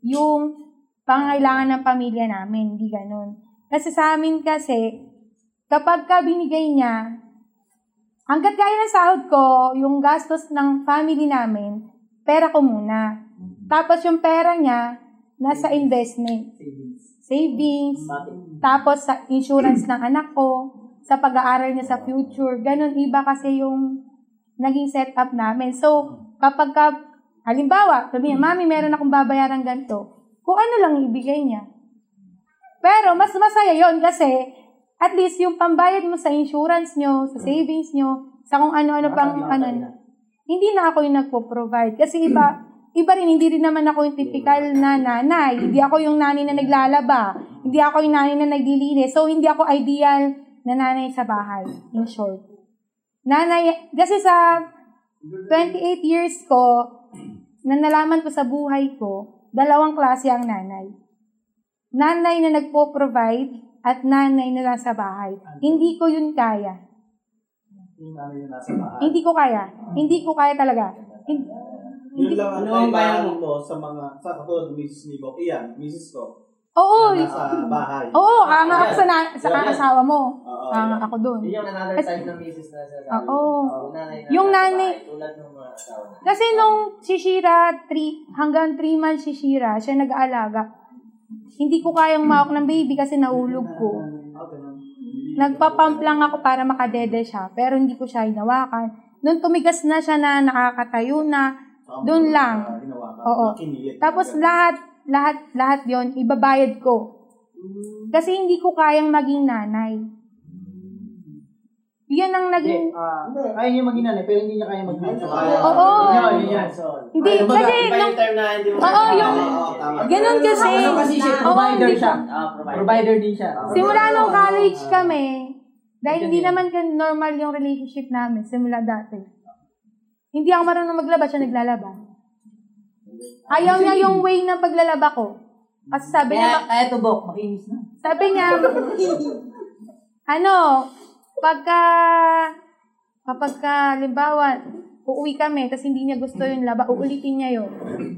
S9: yung pangailangan ng pamilya namin. Hindi ganun. Kasi sa amin kasi, kapag ka binigay niya, hanggat kaya ng sahod ko, yung gastos ng family namin, pera ko muna. Tapos yung pera niya, nasa investment. Savings. Tapos sa insurance ng anak ko, sa pag-aaral niya sa future. Ganon iba kasi yung naging setup namin. So, kapag ka, halimbawa, sabihin, Mami, meron akong babayaran ganito. Kung ano lang ibigay niya. Pero, mas masaya yon kasi, at least yung pambayad mo sa insurance nyo, sa savings nyo, sa kung ano-ano pang, ano, hindi na ako yung nagpo-provide. Kasi iba, iba rin, hindi rin naman ako yung typical na nanay. Hindi ako yung nanay na naglalaba. Hindi ako yung nanay na naglilinis. So, hindi ako ideal na nanay sa bahay, in short. Nanay, kasi sa 28 years ko, na nalaman ko sa buhay ko, dalawang klase ang nanay. Nanay na nagpo-provide at nanay na nasa bahay. Hindi ko yun kaya. Hindi ko kaya. Hindi ko kaya talaga.
S5: Yun lang ang
S11: Ano ang bayan
S5: kailangan mo sa mga, sa katulad ni Mrs. Nibok. Iyan, Mrs. ko.
S9: Oo.
S5: na nasa bahay.
S9: Oo, anga ako sa, na- sa
S5: yan.
S9: asawa mo.
S5: Oo,
S9: Anga ako doon.
S4: Yun yung another side ng misis na sa
S9: Oo.
S4: Yung nanay na
S9: Yung nanay-
S4: Tulad ng mga asawa.
S9: Kasi nung si Shira, three, hanggang 3 months si Shira, siya nag-aalaga. Hindi ko kayang mahawak ng baby kasi naulog ko. Nagpapump lang ako para makadede siya, pero hindi ko siya hinawakan. Nung tumigas na siya na nakakatayo na, doon lang. Oo. Tapos lahat, lahat, lahat yon ibabayad ko. Kasi hindi ko kayang maging nanay. Yan ang naging...
S3: Kaya niya maging nanay, pero hindi niya kaya mag-nanay.
S9: Oo.
S3: Yun, yun yan.
S9: Hindi, kasi...
S4: Iba
S9: nung-
S4: yung term na hindi mo
S9: Oo, yung... Ganun kasi.
S3: Ano kasi siya,
S9: Oo,
S3: provider
S9: hindi
S3: siya.
S4: Ah, provider.
S3: Din siya.
S9: Simula nung college kami, dahil hindi naman normal yung relationship namin, simula dati. Hindi ako marunong maglaba, siya naglalaba. Ayaw niya yung way ng paglalaba ko. Kasi sabi niya,
S3: Kaya, kaya to, Bok, makinis na.
S9: sabi niya, ano, pagka, kapag ka, limbawa, uuwi kami, tapos hindi niya gusto yung laba, uulitin niya yun.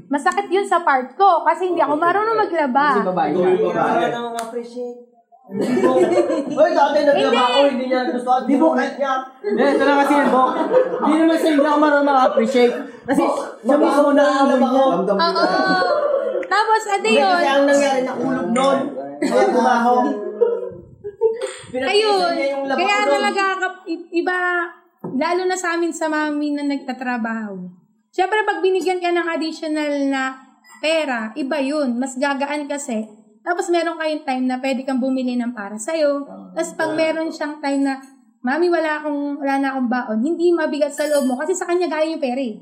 S9: Masakit yun sa part ko, kasi hindi ako marunong maglaba.
S3: Kasi babae siya.
S4: Para na mga appreciate. Hoy, dati naglaba ako, hindi niya gusto. Di mo kahit niya.
S3: Hindi, ito na kasi yun, Bok. Hindi naman sa hindi ako marunong ma-appreciate. Kasi siya mismo na amoy niya.
S9: Oo. Tapos,
S4: Hindi,
S9: yun.
S4: kasi ang nangyari, nakulog nun. Kaya bumaho.
S9: Ayun. Kaya talaga, iba, lalo na sa amin sa mami na nagtatrabaho. Siyempre, pag binigyan ka ng additional na pera, iba yun. Mas gagaan kasi. Tapos meron kayong time na pwede kang bumili ng para sa'yo. Tapos pag meron siyang time na, Mami, wala akong, wala na akong baon. Hindi mabigat sa loob mo kasi sa kanya galing yung pera eh.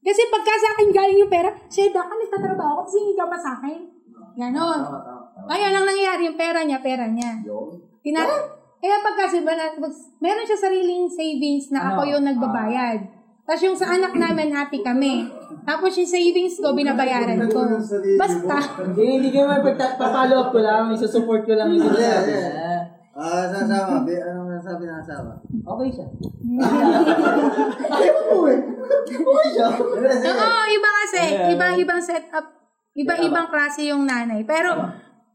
S9: Kasi pagka sa akin galing yung pera, siya baka nagtatrabaho ako kasi hindi ka pa sa akin. Ganon. Ngayon, ang nangyayari, yung pera niya, pera niya. Tina- Kaya pag kasi ba, na- meron siya sariling savings na ako yung nagbabayad. Tapos yung sa anak namin, happy kami. Tapos yung savings ko, binabayaran ko. Basta.
S3: Hindi, hindi kayo magpapalo up ko lang, isusupport ko lang yung sinasabi.
S2: Ah, sa asawa, Bi- anong nasabi ng asawa?
S3: Okay siya.
S9: Oo, iba kasi. Iba-ibang setup. Iba-ibang klase yung nanay. Pero,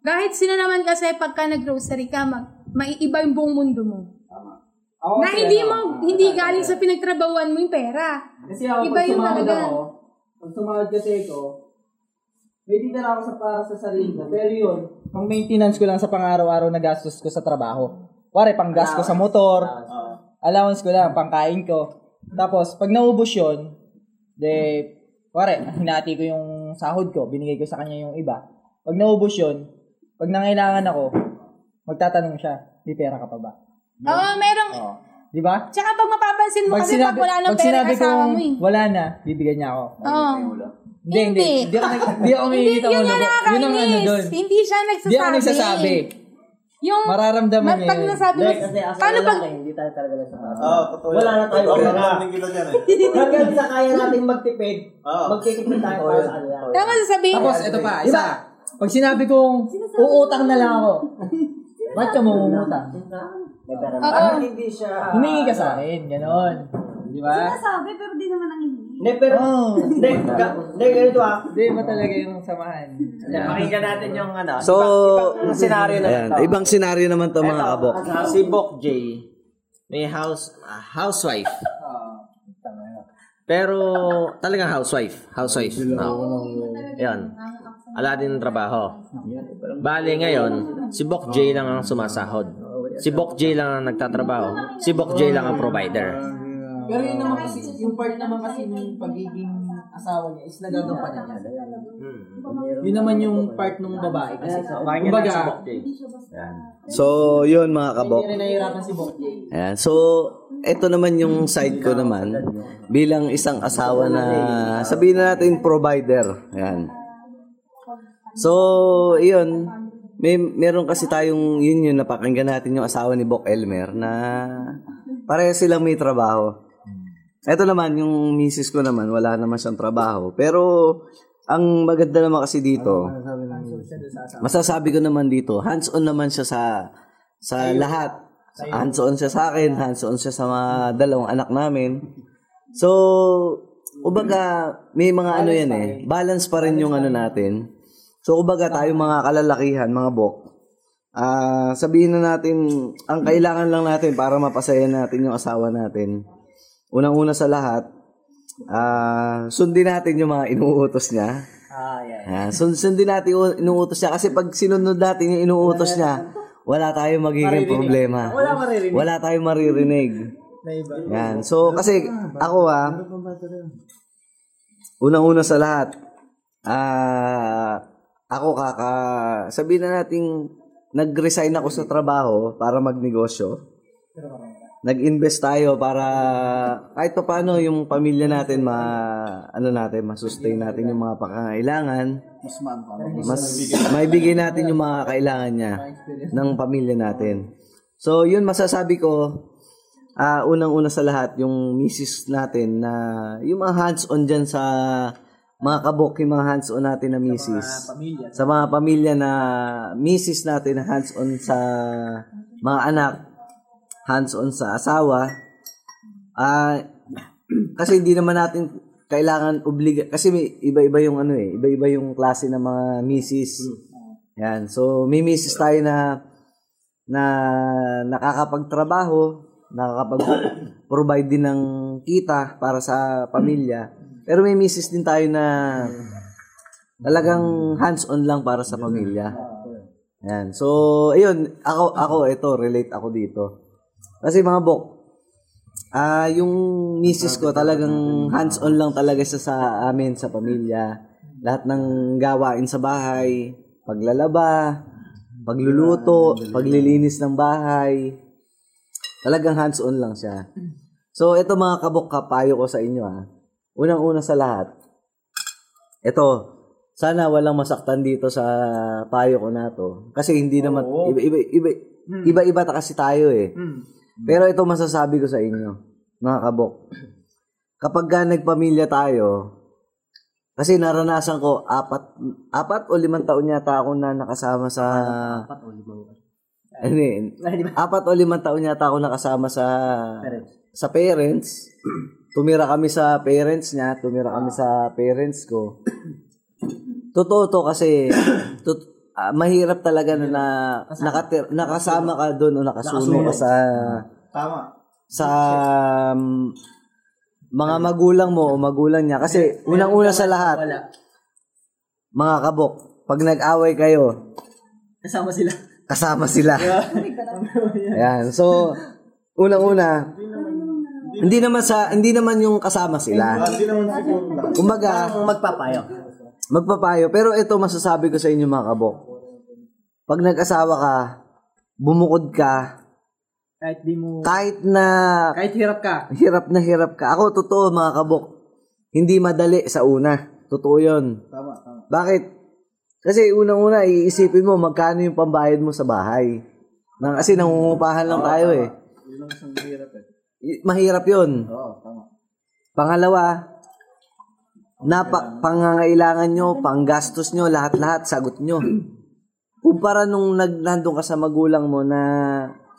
S9: kahit sino naman kasi pagka nag-grocery ka, mag, maiiba yung buong mundo mo.
S3: Ako
S9: Na hindi mo, hindi galing sa pinagtrabahuan mo yung pera.
S3: Kasi ako,
S9: Iba
S3: pag
S9: yung
S3: sumahod
S9: talaga.
S3: ako, pag sumahod kasi ako, may titira ako sa para sa sarili ko. Pero yun, pang maintenance ko lang sa pang-araw-araw na gastos ko sa trabaho. Pare, pang gas ko sa motor, allowance ko lang, pangkain ko. Tapos, pag naubos yun, de, pare, hinati ko yung sahod ko, binigay ko sa kanya yung iba. Pag naubos yun, pag nangailangan ako, magtatanong siya, di pera ka pa ba?
S9: Oo, merong,
S3: Oo. Di ba?
S9: tsaka pag mapapansin mo kasi pag wala nang
S3: pag
S9: pera
S3: sinabi
S9: kasama
S3: kong
S9: mo eh.
S3: wala na, bibigyan niya ako.
S9: Oo.
S3: Hindi, hindi.
S9: Hindi.
S3: Hindi ako, hindi ako
S9: yun
S3: mo. Yun ang ano
S9: nakakainis.
S3: doon.
S9: Hindi siya nagsasabi.
S3: Hindi ako nagsasabi.
S9: Yung,
S3: Mararamdaman
S9: ma-
S3: niya
S9: pag nasabi mo,
S4: Kasi
S9: paano pag,
S4: hindi tayo talaga nasa
S5: Oo, totoo.
S4: Wala na tayo. Wala na.
S5: dyan eh.
S4: Hanggang sa kaya natin magtipid,
S5: Oo.
S4: magtitipid tayo para sa kanila.
S9: tama sasabihin
S3: Tapos, ito pa, isa. Pag sinabi kong, uutang na lang ako. Ba't ka mumutang?
S4: Pera
S9: Oo.
S4: Bakit hindi siya...
S3: Humingi ka sa akin, ganon. Di ba?
S10: Sinasabi, pero di naman ang hindi.
S4: Hindi, pero...
S3: Oo.
S4: Hindi, hindi, ganito ah.
S3: Hindi ba talaga yung samahan?
S7: Pakinggan natin yung ano.
S8: So,
S7: ibang senaryo na
S8: ayan,
S7: ito.
S8: ibang senaryo naman to mga kabok.
S7: Si Bok J, may house, ah, housewife. Pero talagang housewife. Housewife. No. Yan. Ala din ng trabaho. Bali ngayon, si Bok J lang ang sumasahod. Si Bok J lang ang nagtatrabaho. Si Bok J lang ang provider.
S3: Pero yun naman kasi, yung part naman kasi ng pagiging asawa niya is nagagampanan niya. Yun naman yung part ng babae kasi. Kumbaga,
S7: Bok J.
S8: So, yun mga kabok.
S3: hindi rin nahihirapan si Bok J.
S8: Ayan. So, ito naman yung side ko naman bilang isang asawa na sabihin na natin provider. Ayan. So, yun. May meron kasi tayong yun yun napakinggan natin yung asawa ni Bok Elmer na pareho silang may trabaho. Ito naman yung misis ko naman wala naman siyang trabaho. Pero ang maganda naman kasi dito, masasabi ko naman dito, hands-on naman siya sa sa lahat. Hands-on siya sa akin, hands-on siya sa mga dalawang anak namin. So, Kumbaga, may mga ano yan eh. Balance pa rin yung ano natin. So, kumbaga tayo mga kalalakihan, mga bok, ah sabihin na natin, ang kailangan lang natin para mapasaya natin yung asawa natin. Unang-una sa lahat, ah sundin natin yung mga inuutos niya.
S4: Ah, yeah.
S8: Yan. Sund- sundin natin yung inuutos niya. Kasi pag sinunod natin yung inuutos niya, wala tayong magiging problema.
S4: Wala maririnig.
S8: Wala tayong maririnig.
S4: Na iba.
S8: Yan. So, kasi ako ah, unang-una sa lahat, ah, ako kaka, sabihin na nating nag-resign ako sa trabaho para magnegosyo. Nag-invest tayo para kahit pa paano yung pamilya natin ma ano natin ma-sustain natin yung mga pangangailangan. Mas maibigay natin yung mga kailangan niya ng pamilya natin. So, yun masasabi ko Ah, unang-una sa lahat, yung misis natin na yung mga hands-on dyan sa mga kabok, yung mga hands-on natin na misis.
S3: Pamilya.
S8: Sa mga pamilya na misis natin na hands-on sa mga anak, hands-on sa asawa. Ah, kasi hindi naman natin kailangan obliga kasi may iba-iba yung ano eh, iba-iba yung klase ng mga misis. Yan. So, may misis tayo na na nakakapagtrabaho, nakakapag-provide din ng kita para sa pamilya. Pero may misis din tayo na talagang hands-on lang para sa pamilya. Yan. So, ayun, ako, ako, ito, relate ako dito. Kasi mga bok, ah yung misis ko talagang hands-on lang talaga siya sa amin, sa pamilya. Lahat ng gawain sa bahay, paglalaba, pagluluto, paglilinis ng bahay, Talagang hands-on lang siya. So, ito mga kabok kapayo ko sa inyo ha. Unang-una sa lahat. Ito, sana walang masaktan dito sa payo ko na to. Kasi hindi naman, iba, iba, iba, iba-iba ta kasi tayo eh. Pero ito masasabi ko sa inyo, mga kabok. Kapag ka nagpamilya tayo, kasi naranasan ko, apat, apat o limang taon yata ako na nakasama sa... Apat o limang ano yun? Apat o limang taon yata ako nakasama sa sa parents. Tumira kami sa parents niya, tumira kami sa parents ko. Totoo to kasi tut- ah, mahirap talaga na, na nakatir, nakasama ka doon o nakasuno ka sa sa um, mga magulang mo o magulang niya kasi unang-una sa lahat mga kabok pag nag-away kayo
S4: Kasama sila.
S8: kasama sila. Ayan. So, unang-una, hindi naman sa hindi naman yung kasama sila. Kumbaga,
S4: Magpapayo.
S8: magpapayo. Pero ito masasabi ko sa inyo mga kabok. Pag nag-asawa ka, bumukod ka,
S3: Kahit di mo...
S8: kahit na
S3: Kahit hirap ka.
S8: hirap na hirap ka. Ako, totoo mga kabok, hindi madali sa una. Totoo yun. Bakit? Kasi unang-una, iisipin mo magkano yung pambayad mo sa bahay. Nang, kasi nangungupahan lang tayo eh. I- Mahirap yun. Pangalawa, napa, pangangailangan nyo, panggastos nyo, lahat-lahat, sagot nyo. Kumpara nung nag, nandun ka sa magulang mo na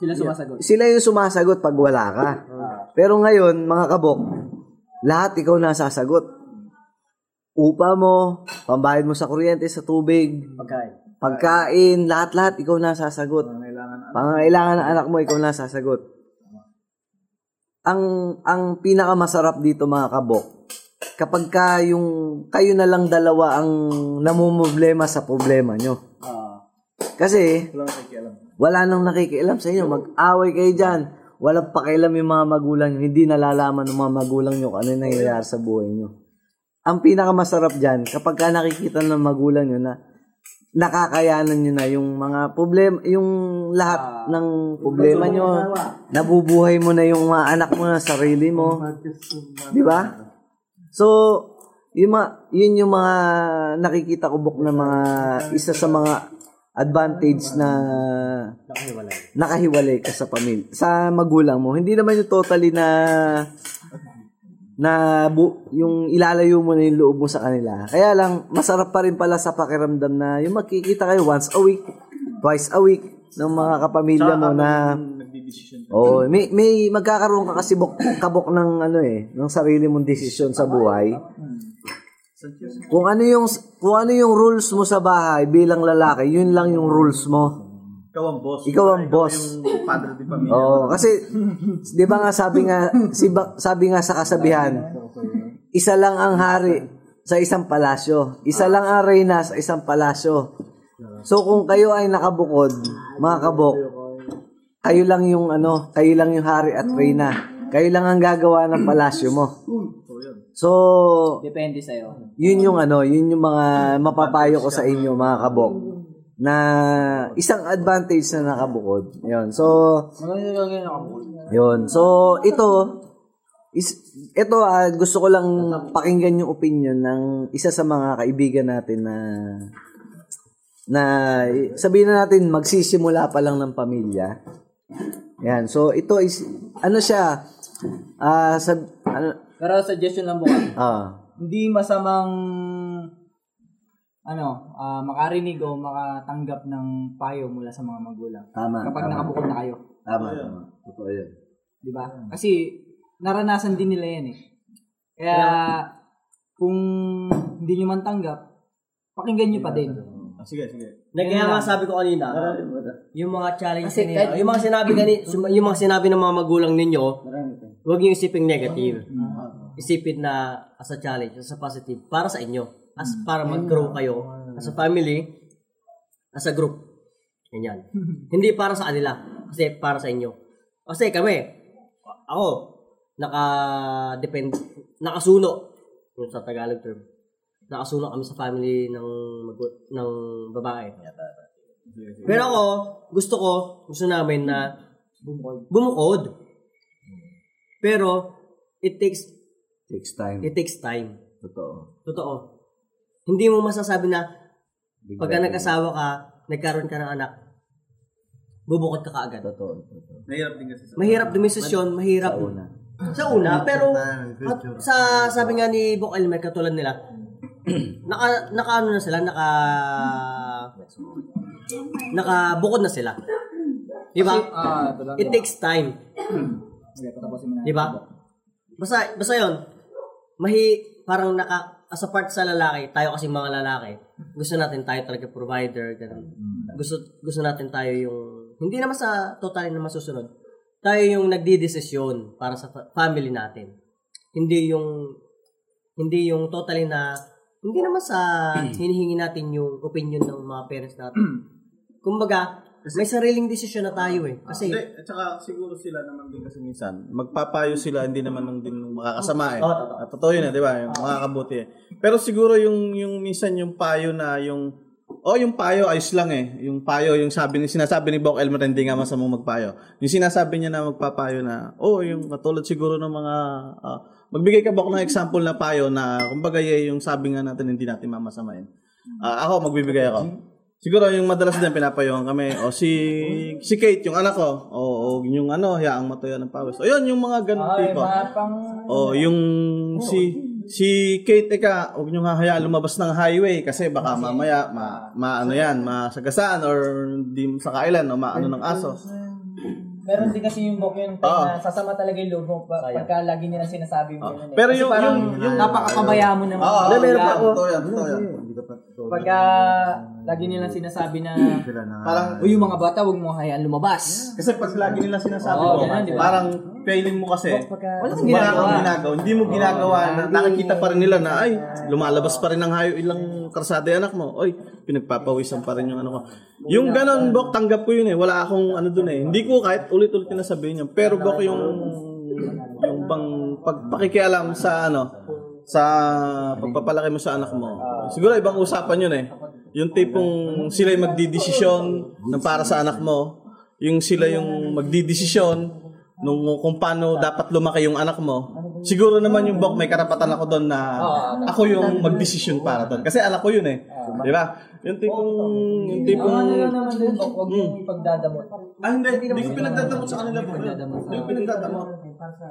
S3: Sila sumasagot.
S8: sila yung sumasagot pag wala ka. Pero ngayon, mga kabok, lahat ikaw na sasagot. Upa mo, pambayad mo sa kuryente, sa tubig,
S4: Pagkain.
S8: pagkain, lahat-lahat ikaw na sasagot. Pangangailangan ng anak mo, ikaw na sasagot. Ang ang pinakamasarap dito mga kabok, kapag ka yung kayo na lang dalawa ang namumblema sa problema nyo. Kasi wala nang nakikialam sa inyo. Mag-away kayo dyan. Walang pakialam yung mga magulang nyo. Hindi nalalaman ng mga magulang nyo kung ano yung nangyayari sa buhay nyo. Ang pinakamasarap dyan, kapag ka nakikita ng magulang nyo na nakakayanan nyo na yung mga problema, yung lahat ng problema nyo, nabubuhay mo na yung mga anak mo na sarili mo. Di ba? So, yung mga, yun yung mga nakikita ko buk na mga isa sa mga advantage na nakahiwalay ka sa pamilya, sa magulang mo. Hindi naman yung totally na na bu- yung ilalayo mo na yung loob mo sa kanila. Kaya lang, masarap pa rin pala sa pakiramdam na yung magkikita kayo once a week, twice a week ng mga kapamilya mo na
S1: decision.
S8: Oo, may may magkakaroon ka kasi bok, kabok ng ano eh, ng sarili mong desisyon sa buhay. Kung ano yung kung ano yung rules mo sa bahay bilang lalaki, yun lang yung rules mo.
S1: Ikaw ang boss.
S8: Ikaw ang boss.
S1: Yung padre di pamilya.
S8: Oo, kasi 'di ba nga sabi nga si ba- sabi nga sa kasabihan, isa lang ang hari sa isang palasyo. Isa lang ang reyna sa isang palasyo. So kung kayo ay nakabukod, mga kabok, kayo lang yung ano, kayo lang yung hari at reyna. Kayo lang ang gagawa ng palasyo mo. So,
S3: Depende sa'yo.
S8: yun yung ano, yun yung mga mapapayo ko sa inyo mga kabok na isang advantage na nakabukod. Yun. So, yun. So, ito, is, ito ah, gusto ko lang pakinggan yung opinion ng isa sa mga kaibigan natin na na sabihin na natin magsisimula pa lang ng pamilya. Yan. So, ito is, ano siya, ah, sab, ano,
S3: Pero suggestion lang bukas.
S8: ah,
S3: Hindi masamang ano, ah, makarinig o makatanggap ng payo mula sa mga magulang.
S8: tama.
S3: Kapag
S8: tama.
S3: nakabukod na kayo.
S8: Tama, tama. Totoo yun.
S3: Di ba? Kasi naranasan din nila yan eh. Kaya kung hindi nyo man tanggap, pakinggan nyo pa din.
S1: Ah, sige, sige.
S4: Na kaya nga sabi ko kanina, yung mga challenge
S3: Kasi
S4: ninyo,
S3: kahit-
S4: yung mga sinabi gani, yung mga sinabi ng mga magulang ninyo, huwag niyo isipin negative. Isipin na as a challenge, as a positive para sa inyo. As para mag-grow kayo as a family, as a group. Ganyan. Hindi para sa kanila, kasi para sa inyo. Kasi kami, ako, naka-depend, nakasuno, yung sa Tagalog term. Nakasuno kami sa family ng ng babae. Pero ako, gusto ko, gusto namin na bumukod. Pero, it takes,
S8: Takes time.
S4: it takes time.
S8: Totoo.
S4: Totoo. Hindi mo masasabi na, pagka nag-asawa ka, nagkaroon ka ng anak, bubukod ka kaagad.
S8: Totoo. Totoo.
S1: Mahirap din kasi sa...
S4: Mahirap dumisisyon, mahirap. Sa una. Sa una, pero at sa sabi nga ni Bok Elmer, katulad nila, naka, naka ano na sila, naka, naka bukod na sila. Di ba?
S3: Ah.
S4: It takes time. Di ba? Basta, basta yun, mahi, parang naka, as a part sa lalaki, tayo kasi mga lalaki, gusto natin tayo talaga provider, ganun. Gusto, gusto natin tayo yung, hindi naman sa totally na masusunod, tayo yung nagdidesisyon para sa fa- family natin. Hindi yung, hindi yung totally na, hindi naman sa hinihingi natin yung opinion ng mga parents natin. Kumbaga, may sariling desisyon na tayo eh. Kasi,
S5: Hindi, at saka siguro sila naman din kasi minsan, magpapayo sila, hindi naman nung din makakasama eh.
S4: Oo, totoo.
S5: At totoo yun eh, di ba? Yung makakabuti eh. Pero siguro yung, yung minsan yung payo na yung, oh yung payo ayos lang eh. Yung payo, yung sabi ni sinasabi ni Bok Elmer, hindi nga masamang magpayo. Yung sinasabi niya na magpapayo na, oh yung katulad siguro ng mga, ah, magbigay ka Bok ng example na payo na, kumbaga yung sabi nga natin, hindi natin mamasamain. Ah, ako, magbibigay ako. Siguro yung madalas din pinapayuhan kami. O si si Kate, yung anak ko. O, o yung ano, yaang matuya ng pawis. O yun, yung mga ganun
S3: Ay,
S5: tipo.
S3: mga pang...
S5: O yung si si Kate, eka, huwag nyo hahayaan lumabas ng highway kasi baka mamaya ma, ma ano yan, masagasaan or di sa kailan o maano ng aso.
S3: Meron din kasi yung book yun,
S5: Oo.
S3: na sasama talaga yung loob mo pa- pagka lagi nila sinasabi mo yun. eh.
S5: Pero yung-
S3: parang
S5: yung- yung-
S3: napakapabaya mo naman.
S5: Oo,
S3: Mga
S5: meron pa ako. Totoo yan, totoo yan.
S3: Pagka lagi nila sinasabi na,
S5: Parang,
S3: o yung mga bata, huwag mo hayaan lumabas.
S5: kasi pag lagi nila sinasabi
S3: Oo,
S5: mo, parang feeling mo kasi,
S3: Wala kang ginagawa.
S5: Hindi mo ginagawa. na, nakikita pa rin nila na, ay, lumalabas pa rin ng hayo ilang karsada yung anak mo. Oy, pinagpapawisan pa rin yung ano ko. Yung ganon, Bok, tanggap ko yun eh. Wala akong ano dun eh. Hindi ko kahit ulit-ulit na sabihin yun. Pero Bok, yung yung bang pagpakikialam sa ano, sa pagpapalaki mo sa anak mo. Siguro ibang usapan yun eh. Yung tipong sila yung magdidesisyon ng para sa anak mo. Yung sila yung magdidesisyon nung kung paano dapat lumaki yung anak mo. Siguro naman yung Bok, may karapatan ako doon na ako yung magdesisyon para doon. Kasi anak ko yun eh. Di ba? Yung tipong, yung tipong,
S3: ano lang naman din, huwag mo ipagdadamot.
S5: ah hindi, hindi ko pinagdadamot sa kanila. bro. Hindi ko pinagdadamot.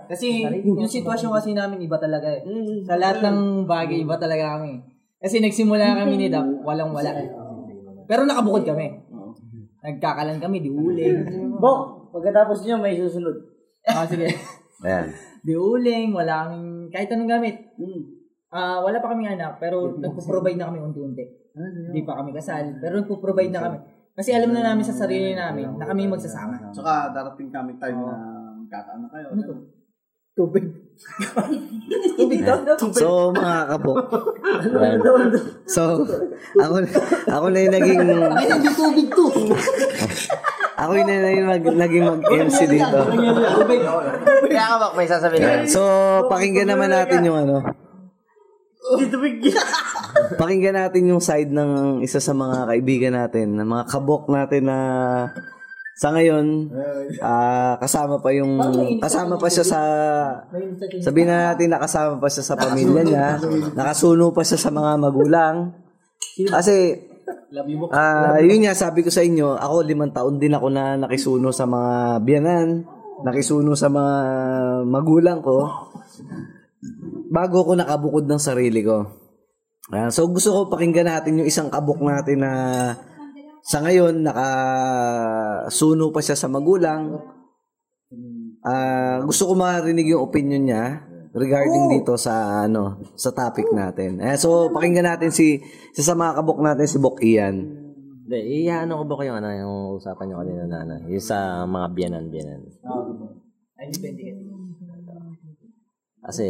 S3: Kasi yung sitwasyon kasi namin iba talaga eh. Sa lahat ng bagay, iba talaga kami. Kasi nagsimula kami ni Dap, walang wala. Pero nakabukod kami. Nagkakalan kami, di uling.
S11: Bok, pagkatapos nyo may susunod.
S3: Ah, sige.
S8: Ayan.
S3: Di uling, wala kaming, kahit anong gamit. Ah, wala pa kami anak, pero nagpo-provide na kami unti-unti. Hindi pa kami kasal, pero nagpo-provide na kami. Kasi alam na namin sa sarili namin na kami magsasama.
S5: Tsaka darating kami time na magkakaano kayo.
S3: Ano to? Tubig. Tubig daw?
S8: So, mga kabok. Ayan. So, ako, ako na yung naging...
S3: Ay, hindi tubig to.
S8: Ako yung na yung mag, naging mag-MC dito.
S7: Kaya ka bak, may sasabihin na.
S8: So, pakinggan naman natin yung ano. Pakinggan natin yung side ng isa sa mga kaibigan natin, ng mga kabok natin na sa ngayon ah, kasama pa yung kasama pa siya sa sabihin na natin nakasama pa siya sa pamilya niya, nakasuno pa siya sa mga magulang. Kasi Ah, yun nga sabi ko sa inyo, ako limang taon din ako na nakisuno sa mga biyanan, nakisuno sa mga magulang ko bago ko nakabukod ng sarili ko. Ayan, so gusto ko pakinggan natin yung isang kabuk natin na sa ngayon nakasuno pa siya sa magulang. Ah, gusto ko marinig yung opinion niya regarding dito sa ano sa topic natin. Eh, so pakinggan natin si isa sa mga kabuk natin si Bok Ian.
S7: Hindi, iyaano ko ba kayo ano, yung usapan nyo kanina na ano, yung sa mga biyanan-biyanan.
S3: Ay, depende kasi.
S7: Kasi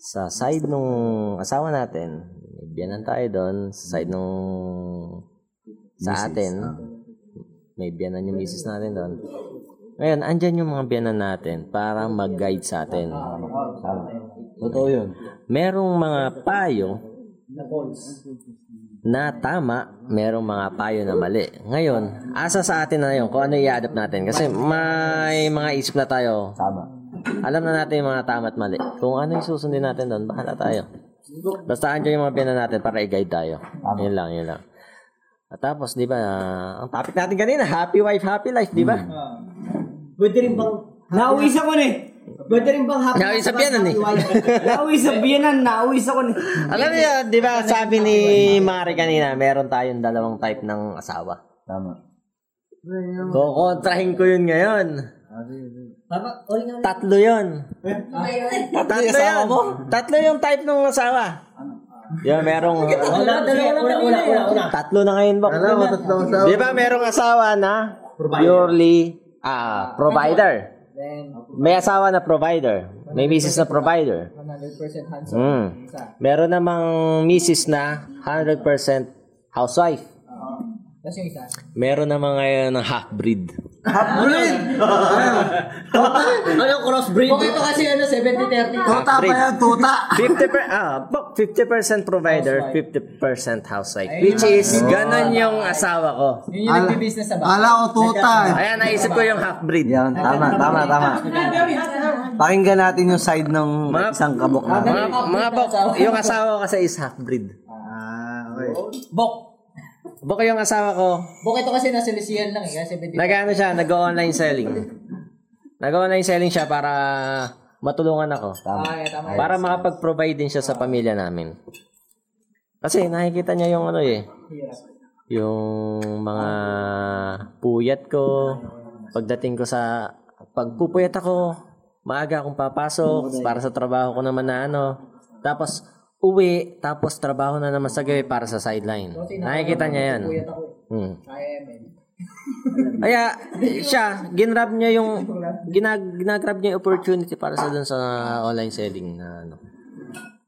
S7: sa side nung asawa natin, may biyanan tayo doon. Sa side nung sa atin, may biyanan yung misis natin doon. Ngayon, andyan yung mga biyanan natin para mag-guide sa atin.
S8: Totoo yun.
S7: Merong mga payo na tama, merong mga payo na mali. Ngayon, asa sa atin na yun kung ano i-adapt natin. Kasi may mga isip na tayo.
S8: Tama.
S7: Alam na natin yung mga tama at mali. Kung ano yung susundin natin doon, bahala tayo. Basta andyan yung mga biyanan natin para i-guide tayo. Yun lang, yun lang. At tapos, di ba, ah, ang topic natin kanina, happy wife, happy life, di ba?
S11: Pwede rin bang... Nauwi sa ko ni. Pwede rin bang happy
S7: Nauwi sa biyanan eh.
S11: Nauwi sa biyanan, nauwi sa ko ni.
S7: Alam niyo, di ba, sabi ni Mari kanina, meron tayong dalawang type ng asawa.
S8: Tama.
S7: Kukontrahin ko yun ngayon.
S3: Tama, uli nga.
S7: Tatlo yun. Tatlo yun. Tatlo yung type ng asawa. Yan, merong...
S3: Wala, dalawa lang kanina eh.
S7: Tatlo na ngayon, Bok.
S2: Alam mo, tatlong asawa.
S7: Di ba merong asawa na purely ah provider? May asawa na provider. May misis na provider.
S3: 100% hands-on.
S7: Mm. Meron namang misis na 100% housewife.
S3: Tapos yung isa.
S7: Meron namang ngayon ng half-breed.
S4: Ano crossbreed?
S3: Okay ito kasi ano, 70-30.
S2: Tuta pa yan, tuta.
S7: 50 per, ah, Bok, 50% provider, 50% housewife. Which is, ganon yung asawa ko.
S3: Yun yung nagbi-business sa bahay.
S2: Ala ko tuta. eh.
S7: Ayan, naisip ko yung half-breed.
S8: Yan, tama, tama, tama. Pakinggan natin yung side ng
S7: Mga-
S8: isang kabok natin.
S7: Mga, mga Bok, yung asawa ko kasi is half-breed.
S2: Ah, okay.
S3: Bok.
S7: Bok yung asawa ko,
S3: Bok ito kasi nasa Lucian lang eh. Kasi 70
S7: nag-ano siya, nag-online selling. Nag-online selling siya para matulungan ako.
S3: Ah, yeah, tama.
S7: Para makapag-provide din siya sa pamilya namin. Kasi nakikita niya yung ano eh, yung mga puyat ko, pagdating ko sa, pagpupuyat ako, maaga akong papasok para sa trabaho ko naman na ano. Tapos, uwi, tapos trabaho na naman sa gabi para sa sideline. Nakikita niya yan. Hmm.
S3: Kaya
S7: siya, ginrab niya yung ginag ginagrab niya yung opportunity para sa dun sa online selling na ano.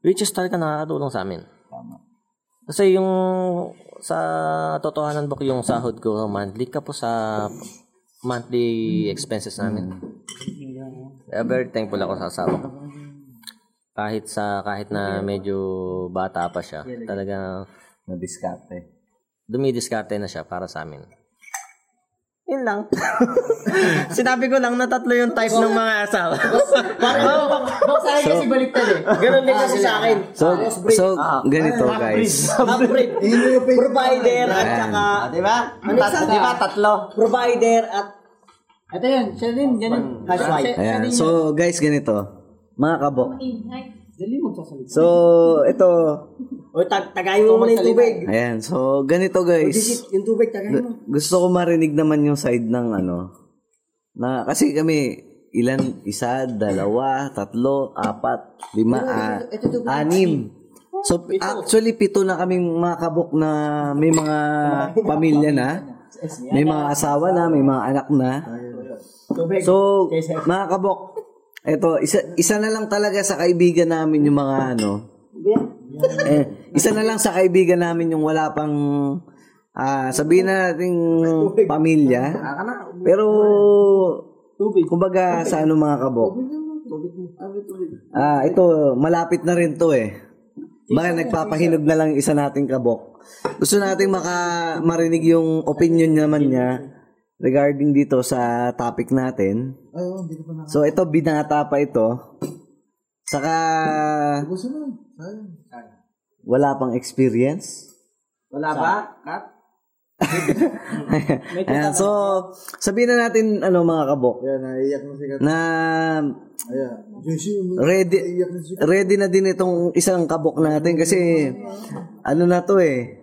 S7: Which is talaga nakakatulong sa amin. Kasi yung sa totohanan book yung sahod ko monthly ka po sa monthly expenses namin. Kaya very thankful ako sa asawa ko. Kahit sa kahit na medyo bata pa siya, talaga
S8: Na-discarte.
S7: dumidiskarte na siya para sa amin. Yun lang. Sinabi ko lang na tatlo yung type ng mga asawa.
S3: Bok sa akin kasi baliktad eh.
S4: Ganun din kasi sa akin.
S8: So, so ganito guys.
S4: Half-breed. Provider at saka, di ba? Tat- Di ba tatlo? Provider at
S3: Ito yun, siya din, ganun.
S8: Ayan. So guys, ganito. Mga kabok.
S3: Dali magsasalita.
S8: So, ito,
S4: O, tag tagayin mo muna yung tubig.
S8: Ayan, so ganito guys.
S4: Visit, yung tubig, tagayin mo.
S8: Gu- Gusto ko marinig naman yung side ng ano. Na, kasi kami, ilan, isa, dalawa, tatlo, apat, lima, ah, anim. So, actually, pito na kaming mga kabok na may mga pamilya na. May mga asawa na, may mga anak na. So, mga kabok, eto, isa, isa na lang talaga sa kaibigan namin yung mga ano. Eh, isa na lang sa kaibigan namin yung wala pang ah sabihin na nating pamilya. Pero kumbaga sa ano mga kabok. Ah, ito malapit na rin to eh. Baka nagpapahinog na lang isa nating kabok. Gusto nating maka marinig yung opinion naman niya regarding dito sa topic natin.
S2: Ay, oh, hindi ko pa.
S8: So ito binata pa ito. Saka
S2: Gusto mo. Sayang.
S8: wala pang experience.
S3: Wala ba? Kat?
S8: Ayan, so sabihin na natin ano mga kabok
S2: Ayan, naiiyak na si Kat.
S8: na
S2: Ayan.
S8: Ready ready na din itong isang kabok natin kasi ano na to eh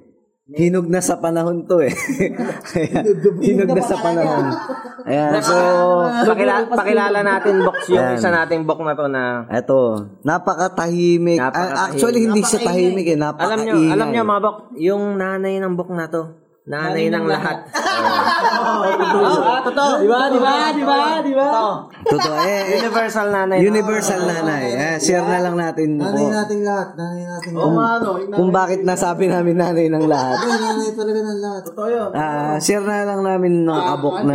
S8: hinog na sa panahon to eh. Ayan, hinog na sa panahon. Ayan, so
S7: Pakila, pakilala natin box yung isa nating box na to na
S8: eto, napakatahimik. Ah,
S7: Napakatahimik.
S8: actually hindi siya tahimik eh, napakaingay.
S7: alam nyo, alam nyo mga bok, yung nanay ng book na to, nanay ng lahat.
S3: Ah, totoo. Di ba? Di ba? Di ba? Di ba?
S8: Totoo eh, eh,
S7: Universal nanay.
S8: universal nanay. Eh, share na lang natin
S2: Nanay
S8: kung,
S2: nating lahat. Nanay nating lahat.
S5: ano, yung
S8: kung bakit nasabi namin nanay ng lahat.
S2: Ay, nanay talaga ng lahat. Totoo yun.
S8: Ah, share na lang namin mga kabok na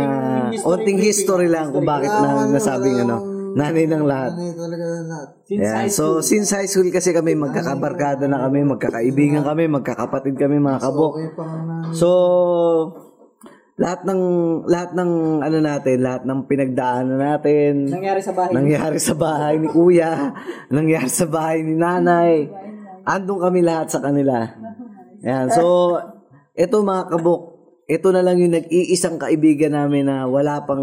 S8: onting history lang kung bakit namin nasabing ano, nanay ng lahat.
S2: Nanay talaga ng lahat.
S8: Ayan. So, since high school kasi kami, magkakabarkada na kami, magkakaibigan kami, magkakapatid kami mga kabok.
S2: Okay, nanay.
S8: So, lahat ng lahat ng ano natin, lahat ng pinagdaanan natin,
S3: Nangyari sa bahay.
S8: nangyari sa bahay ni kuya, nangyari sa bahay ni nanay. Andong kami lahat sa kanila. Ayan. So, ito mga kabok, ito na lang yung nag-iisang kaibigan namin na wala pang,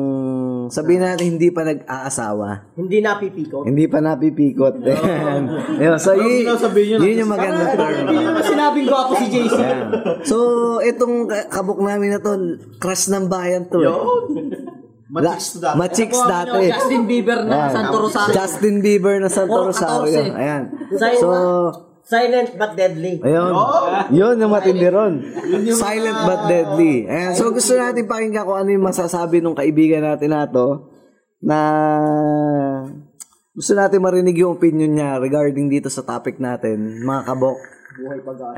S8: sabihin natin, hindi pa nag-aasawa.
S4: Hindi napipiko.
S8: Hindi pa napipikot. Ayan. Ayan. So, yun, yun yung magandang term.
S3: Sinabing ko ako si JC.
S8: Ayan. So, itong ka- kabok namin na to, crush ng bayan to. Eh.
S5: Matiks to dati.
S8: Machicks dati.
S3: Justin Bieber na
S8: Ayan.
S3: Santo Rosario.
S8: Justin Bieber na Santo Rosario.
S3: 14.
S8: Ayan. So,
S4: silent but deadly.
S8: ayun. Yun yung matindi ron. Silent but deadly. Ayan. So, gusto natin pakinggan kung ano yung masasabi ng kaibigan natin na to na gusto natin marinig yung opinion niya regarding dito sa topic natin, mga kabok.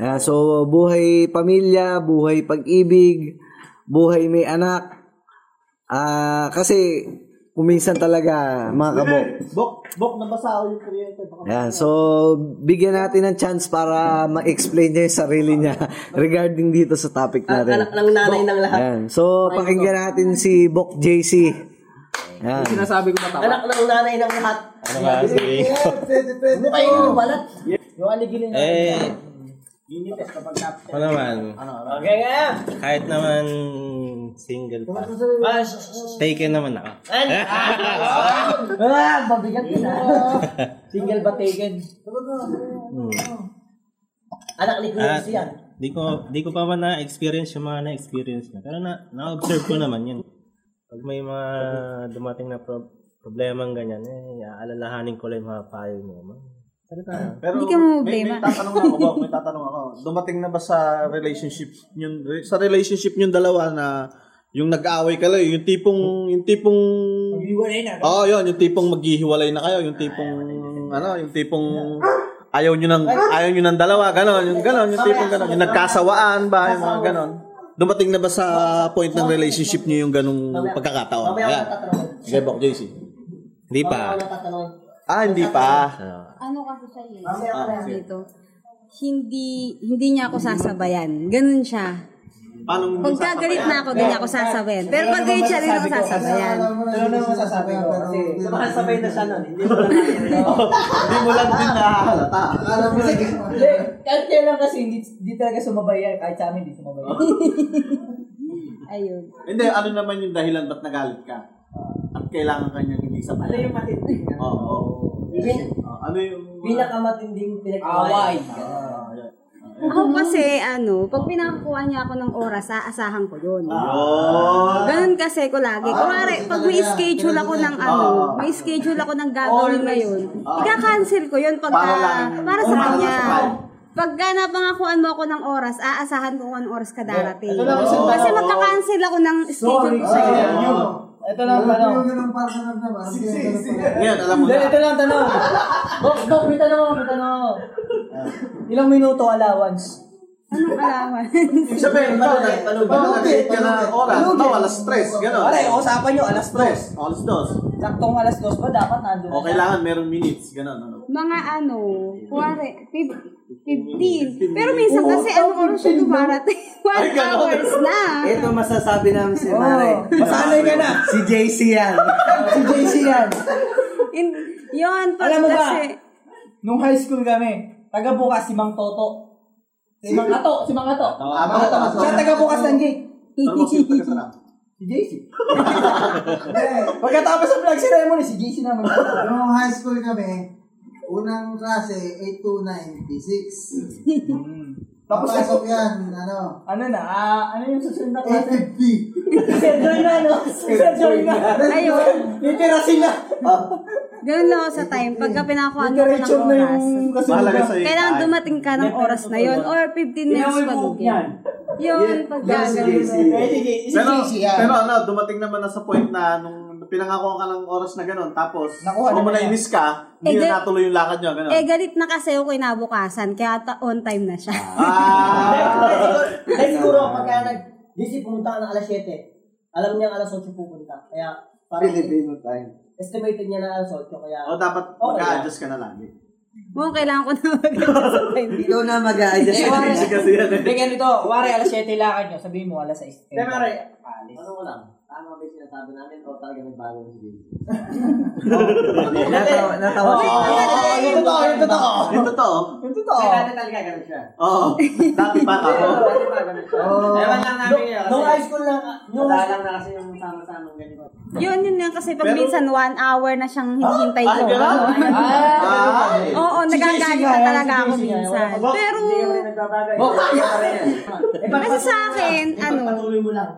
S8: Ayan, so, buhay pamilya, buhay pag-ibig, buhay may anak. Ah, kasi kuminsan talaga mga kabok.
S2: Bok, bok, nabasa ako yung kuryente.
S8: Ayan, so bigyan natin ng chance para ma-explain niya yung sarili niya regarding dito sa topic natin.
S4: Anak ng nanay ng lahat.
S8: Ayan, so pakinggan natin si Bok JC. Ayan.
S3: Sinasabi ko na tama.
S4: Anak ng nanay ng lahat.
S6: Ano ba, sige.
S2: Pwede, pwede.
S4: Ano kayo yung balat?
S3: Yung aligilin na.
S6: Eh,
S3: Linites kapag tap.
S6: ako naman,
S4: Okay nga.
S6: kahit naman single pa, taken naman ako.
S3: Ah, mabigat yun ah. Single ba taken?
S4: Anak ni Kuya
S6: Ah,
S4: yan.
S6: di ko di ko pa man na-experience yung mga na-experience niya. Pero na na-observe ko naman yan. Pag may mga dumating na pro- problemang ganyan, eh, aalalahanin ko lang yung mga payo niyo. Man. Salita.
S5: Pero
S10: Hindi ka mo
S5: may,
S10: problema.
S5: may tatanong ako. May tatanong ako. Dumating na ba sa relationship yung sa relationship yung dalawa na yung nag-aaway kayo, yung tipong yung tipong
S3: Hiwalay na.
S5: Oo, oh, yun, yung tipong maghihiwalay na kayo, yung tipong ano, yung tipong ayaw niyo nang ayaw niyo ng dalawa, ganon, yung ganon, yung tipong ganon, yung nagkasawaan ba, yung mga ganon. Dumating na ba sa point ng relationship niyo yung ganong pagkakataon? Ayan.
S4: tatanungin.
S5: Sige, Bok JC.
S6: Hindi pa.
S4: Mamaya.
S5: Ah, hindi pa.
S10: Ano kasi siya eh. Tawag dito. Hindi, hindi niya ako sasabayan. Ganun siya.
S5: Paano mo
S10: Pagka galit na ako, hindi niya ako sasabayan. Pero pag galit siya, rin ako sasabayan.
S3: Ano naman masasabi ko? Kasi
S4: Sabay na siya nun. Hindi mo na
S5: Hindi mo lang din nahahalata.
S3: Hindi, kahit kailan kasi hindi, hindi talaga sumabay yan. Kahit sa amin, hindi sumabay yan.
S10: Ayun.
S5: Hindi, ano naman yung dahilan ba't nagalit ka? At kailangan kanyang hindi sa
S4: Ano yung matinding?
S5: Oo. oo.
S4: Pin-
S5: Ah, ano yung...
S4: Pinakamatinding
S3: Away.
S5: Ah.
S10: Ako kasi, ano, pag pinakuha niya ako ng oras, aasahan ko yun.
S5: Oh.
S10: Ganun kasi ko lagi. Kunwari, pag may schedule ako ng ano, may schedule ako ng gagawin ngayon, ika-cancel ko yun pagka, para sa kanya. Pagka napangakuan mo ako ng oras, aasahan ko kung anong oras ka darating. Kasi magka-cancel ako ng schedule ko sa iyo.
S3: Ito lang ang tanong.
S2: Yung ganun para sa nagdama.
S5: Ngayon, alam mo na.
S3: ito lang ang tanong. Dok, Dok, may tanong may tanong ako. Ilang minuto allowance?
S10: Anong alawan?
S5: Ibig sabihin, ano na, ano ba na nag-set ka ng oras? No, alas stress, gano'n.
S3: Pare, usapan nyo, alas
S5: Stress,
S3: dos.
S5: alas dos.
S3: Saktong alas dos pa, dapat nandun.
S5: O kailangan meron minutes, gano'n. Ano.
S10: Mga ano, kuwari, fif- 15. Pero minsan kasi ano oras siya dumarating? One hours na.
S8: Ito masasabi namin si Mare.
S3: Masanay ka na.
S8: Si JC yan.
S3: Si JC yan.
S10: In, yun, pag
S3: Alam mo ba?
S10: kasi,
S3: Nung high school kami, taga bukas si Mang Toto. Si Mang Ato, si Mang Ato.
S5: Mang Ato.
S3: Siya taga bukas ng gate.
S5: Ano mo?
S3: Si JC. Pagkatapos ng flag ceremony, si JC naman.
S2: Nung high school kami, unang klase, 8 to 96.
S3: Tapos
S2: Papasok yan, ano,
S3: Ano na, ah, ano yung susunod na klase?
S2: 850.
S3: Sir Joy na, no? Sir Joy na.
S10: ayun,
S3: Litera sila.
S10: Ganun lang ako sa time. Pagka pinakuha mo ko ng
S3: Literature na
S10: oras.
S3: yung kasunod
S5: Mahalaga
S3: na.
S5: sa'yo.
S10: Kailangan dumating ka ng oras na yun or 15 minutes pa
S3: yan.
S10: Yun, pag gagawin mo.
S3: Eh, sige, si
S5: Pero,
S3: JC yan.
S5: pero ano, dumating naman na sa point na nung pinangako ka ng oras na gano'n, tapos
S3: Nakuha
S5: kung mo
S3: naman
S5: na-inis ka, hindi
S10: Eh,
S5: na natuloy yung lakad nyo, gano'n.
S10: Eh, galit na kasi ako kinabukasan, kaya ta- on time na siya.
S5: Ah,
S4: Dahil siguro pagka nag DC pumunta ka ng alas 7, alam niya alas 8 pupunta. Kaya parang
S8: Filipino time.
S4: Estimated niya na alas 8 kaya
S5: o dapat
S4: Okay
S5: mag-a-adjust ka na lagi.
S10: Mukhang kailangan ko na mag sa time.
S8: Ikaw na mag-a-adjust.
S3: Eh, wari.
S5: Kasi yan eh.
S3: Hindi, ganito. Wari, alas 7 lakad nyo. Sabihin mo, alas 6.
S4: Hindi, Mare.
S3: Alis.
S4: ano ko lang, tama ba yung sinasabi namin o talaga nagbago yung sige?
S8: Natawa, natawa
S3: Oo, yung totoo, yung totoo.
S5: Yung totoo.
S4: Kaya dati talaga ganun siya.
S5: Oo. Dati pa ako.
S4: Dati pa ganun siya. Ewan lang namin yun.
S3: Nung high school lang, nung
S4: Madalang na kasi yung sama-sama ganito.
S10: Yun, yun yan. Kasi pag
S5: Pero-
S10: minsan one hour na siyang hinihintay ko.
S5: Ay, gano'n?
S3: Ah.
S10: Oo, nagagalit na talaga ako minsan. Pero.
S3: Oh,
S10: kasi sa akin, ano,
S4: mo lang.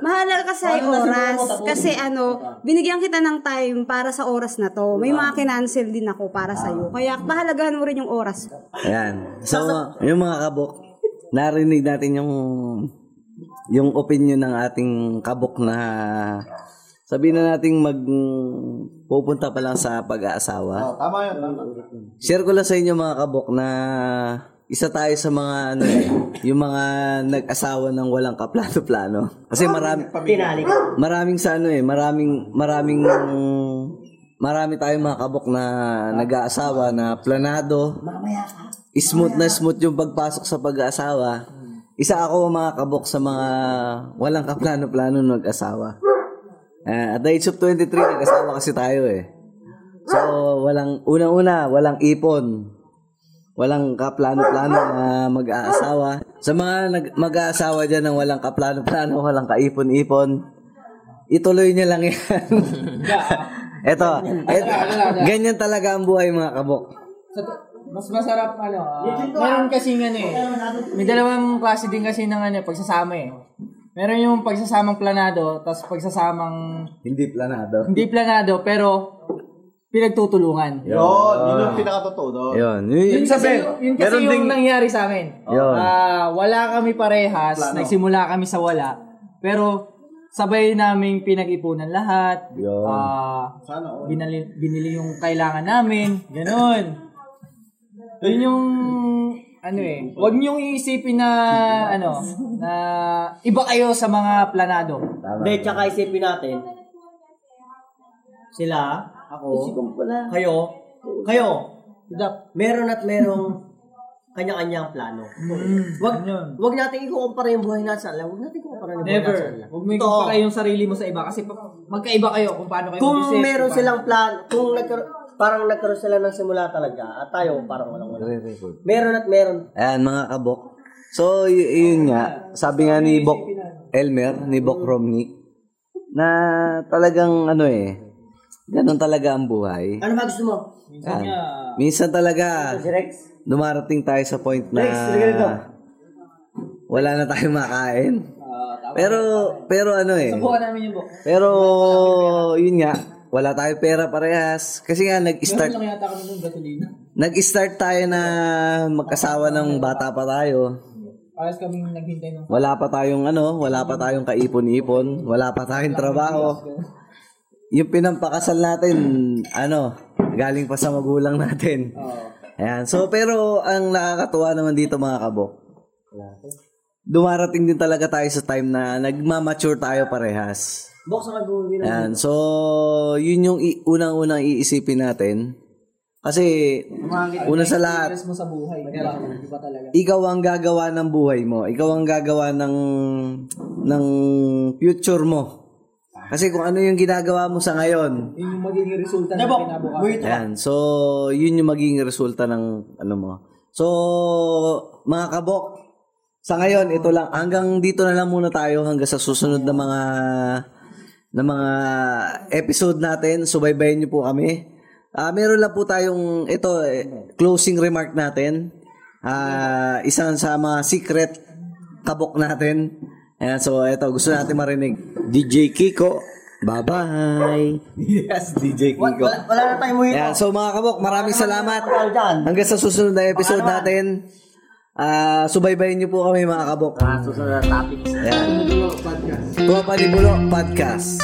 S10: mahalaga kasi ay oras. Kasi ano, binigyan kita ng time para sa oras na to. May mga kinancel din ako para sa'yo. Kaya pahalagahan mo rin yung oras ko.
S8: Ayan. So, yung mga kabok, narinig natin yung yung opinion ng ating kabok na sabihin na nating mag pupunta pa lang sa pag-aasawa.
S5: Oh, tama yun, tama.
S8: Share ko lang sa inyo mga kabok na isa tayo sa mga ano eh, yung mga nag-asawa ng walang kaplano-plano. Kasi marami
S4: Tinali
S8: maraming sa ano eh, maraming maraming marami tayong mga kabok na nag-aasawa na planado. Smooth na smooth yung pagpasok sa pag-aasawa. Isa ako mga kabok sa mga walang kaplano-plano na nag-asawa. Ah, at the age of 23, nag-asawa kasi tayo eh. So, walang, unang-una, walang ipon. Walang kaplano-plano na mag-aasawa. Sa mga nag- mag-aasawa dyan ng walang kaplano-plano, walang kaipon-ipon, ituloy niya lang yan. eto, et, ganyan talaga ang buhay mga kabok.
S3: Mas masarap ano, ah, meron kasi ano eh. May dalawang klase din kasi ng ano, pagsasama eh. Meron yung pagsasamang planado, tapos pagsasamang
S8: Hindi planado.
S3: hindi planado, pero pinagtutulungan.
S5: Yun, yun yung pinakatotoo doon.
S8: Yun.
S3: Yun kasi, yun kasi yung
S5: ding-
S3: nangyari sa amin.
S8: Yun.
S3: Ah, wala kami parehas, nagsimula kami sa wala, pero sabay naming pinag-ipunan lahat.
S8: Yun.
S3: Ah, binali, binili yung kailangan namin, ganun. Yun yung ano eh, wag niyong iisipin na ano, na iba kayo sa mga planado.
S4: Hindi, tsaka isipin natin, sila, ako, kayo, kayo, meron at merong kanya-kanyang plano. Wag, wag natin ikukumpara yung buhay natin sa kanila. Wag natin ikukumpara yung buhay natin sa kanila.
S3: Huwag mo ikumpara yung sarili mo sa iba kasi magkaiba kayo kung paano kayo
S4: Kung
S3: mag-isip,
S4: meron
S3: kung
S4: silang plan, kung nagkaroon, parang nagkaroon sila ng simula talaga, at tayo parang walang wala. Meron at meron.
S8: Ayan, mga kabok. So, y- yun nga. Sabi nga ni Bok Elmer, ni Bok Romney, na talagang ano eh, Ganun talaga ang buhay.
S4: Ano ba gusto mo?
S8: Yan. Minsan talaga,
S4: Si Rex?
S8: dumarating tayo sa point na
S4: Rex,
S8: wala na tayong makain. Pero, pero ano eh.
S3: Bukan namin yung book.
S8: Pero, yun nga, wala tayo pera parehas. Kasi nga, nag-start,
S3: Lang yata kami gasolina.
S8: nag-start tayo na magkasawa ng bata pa tayo.
S3: Parang kaming naghintay ng
S8: Wala pa tayong ano, wala pa tayong kaipon-ipon, wala pa tayong trabaho. Yung pinampakasal natin, ano, galing pa sa magulang natin. Ayan. So, pero ang nakakatuwa naman dito mga kabok, dumarating din talaga tayo sa time na nagmamature tayo parehas. Ayan. So, yun yung i- unang-unang iisipin natin. Kasi, una sa lahat,
S3: mo sa buhay. Talaga.
S8: ikaw ang gagawa ng buhay mo. Ikaw ang gagawa ng ng future mo. Kasi kung ano yung ginagawa mo sa ngayon,
S3: Yun yung magiging resulta ng kinabukasan.
S8: Yan. So, yun yung magiging resulta ng ano mo. So, mga kabok, sa ngayon, ito lang. Hanggang dito na lang muna tayo hanggang sa susunod na mga na mga episode natin. Subaybayan niyo po kami. Ah, meron lang po tayong ito eh, closing remark natin. Ah, isang sa mga secret kabok natin. Ayan, so ito gusto natin marinig. DJ Kiko. Bye-bye. Yes, DJ Kiko.
S4: Wala, wala na tayong.
S8: Ayan, so mga kabok, maraming salamat. Hanggang sa susunod na episode natin. Ah, subaybayin niyo po kami mga kabok.
S4: Susunod na topics.
S8: Ayan. Tuwa Panibulo Podcast.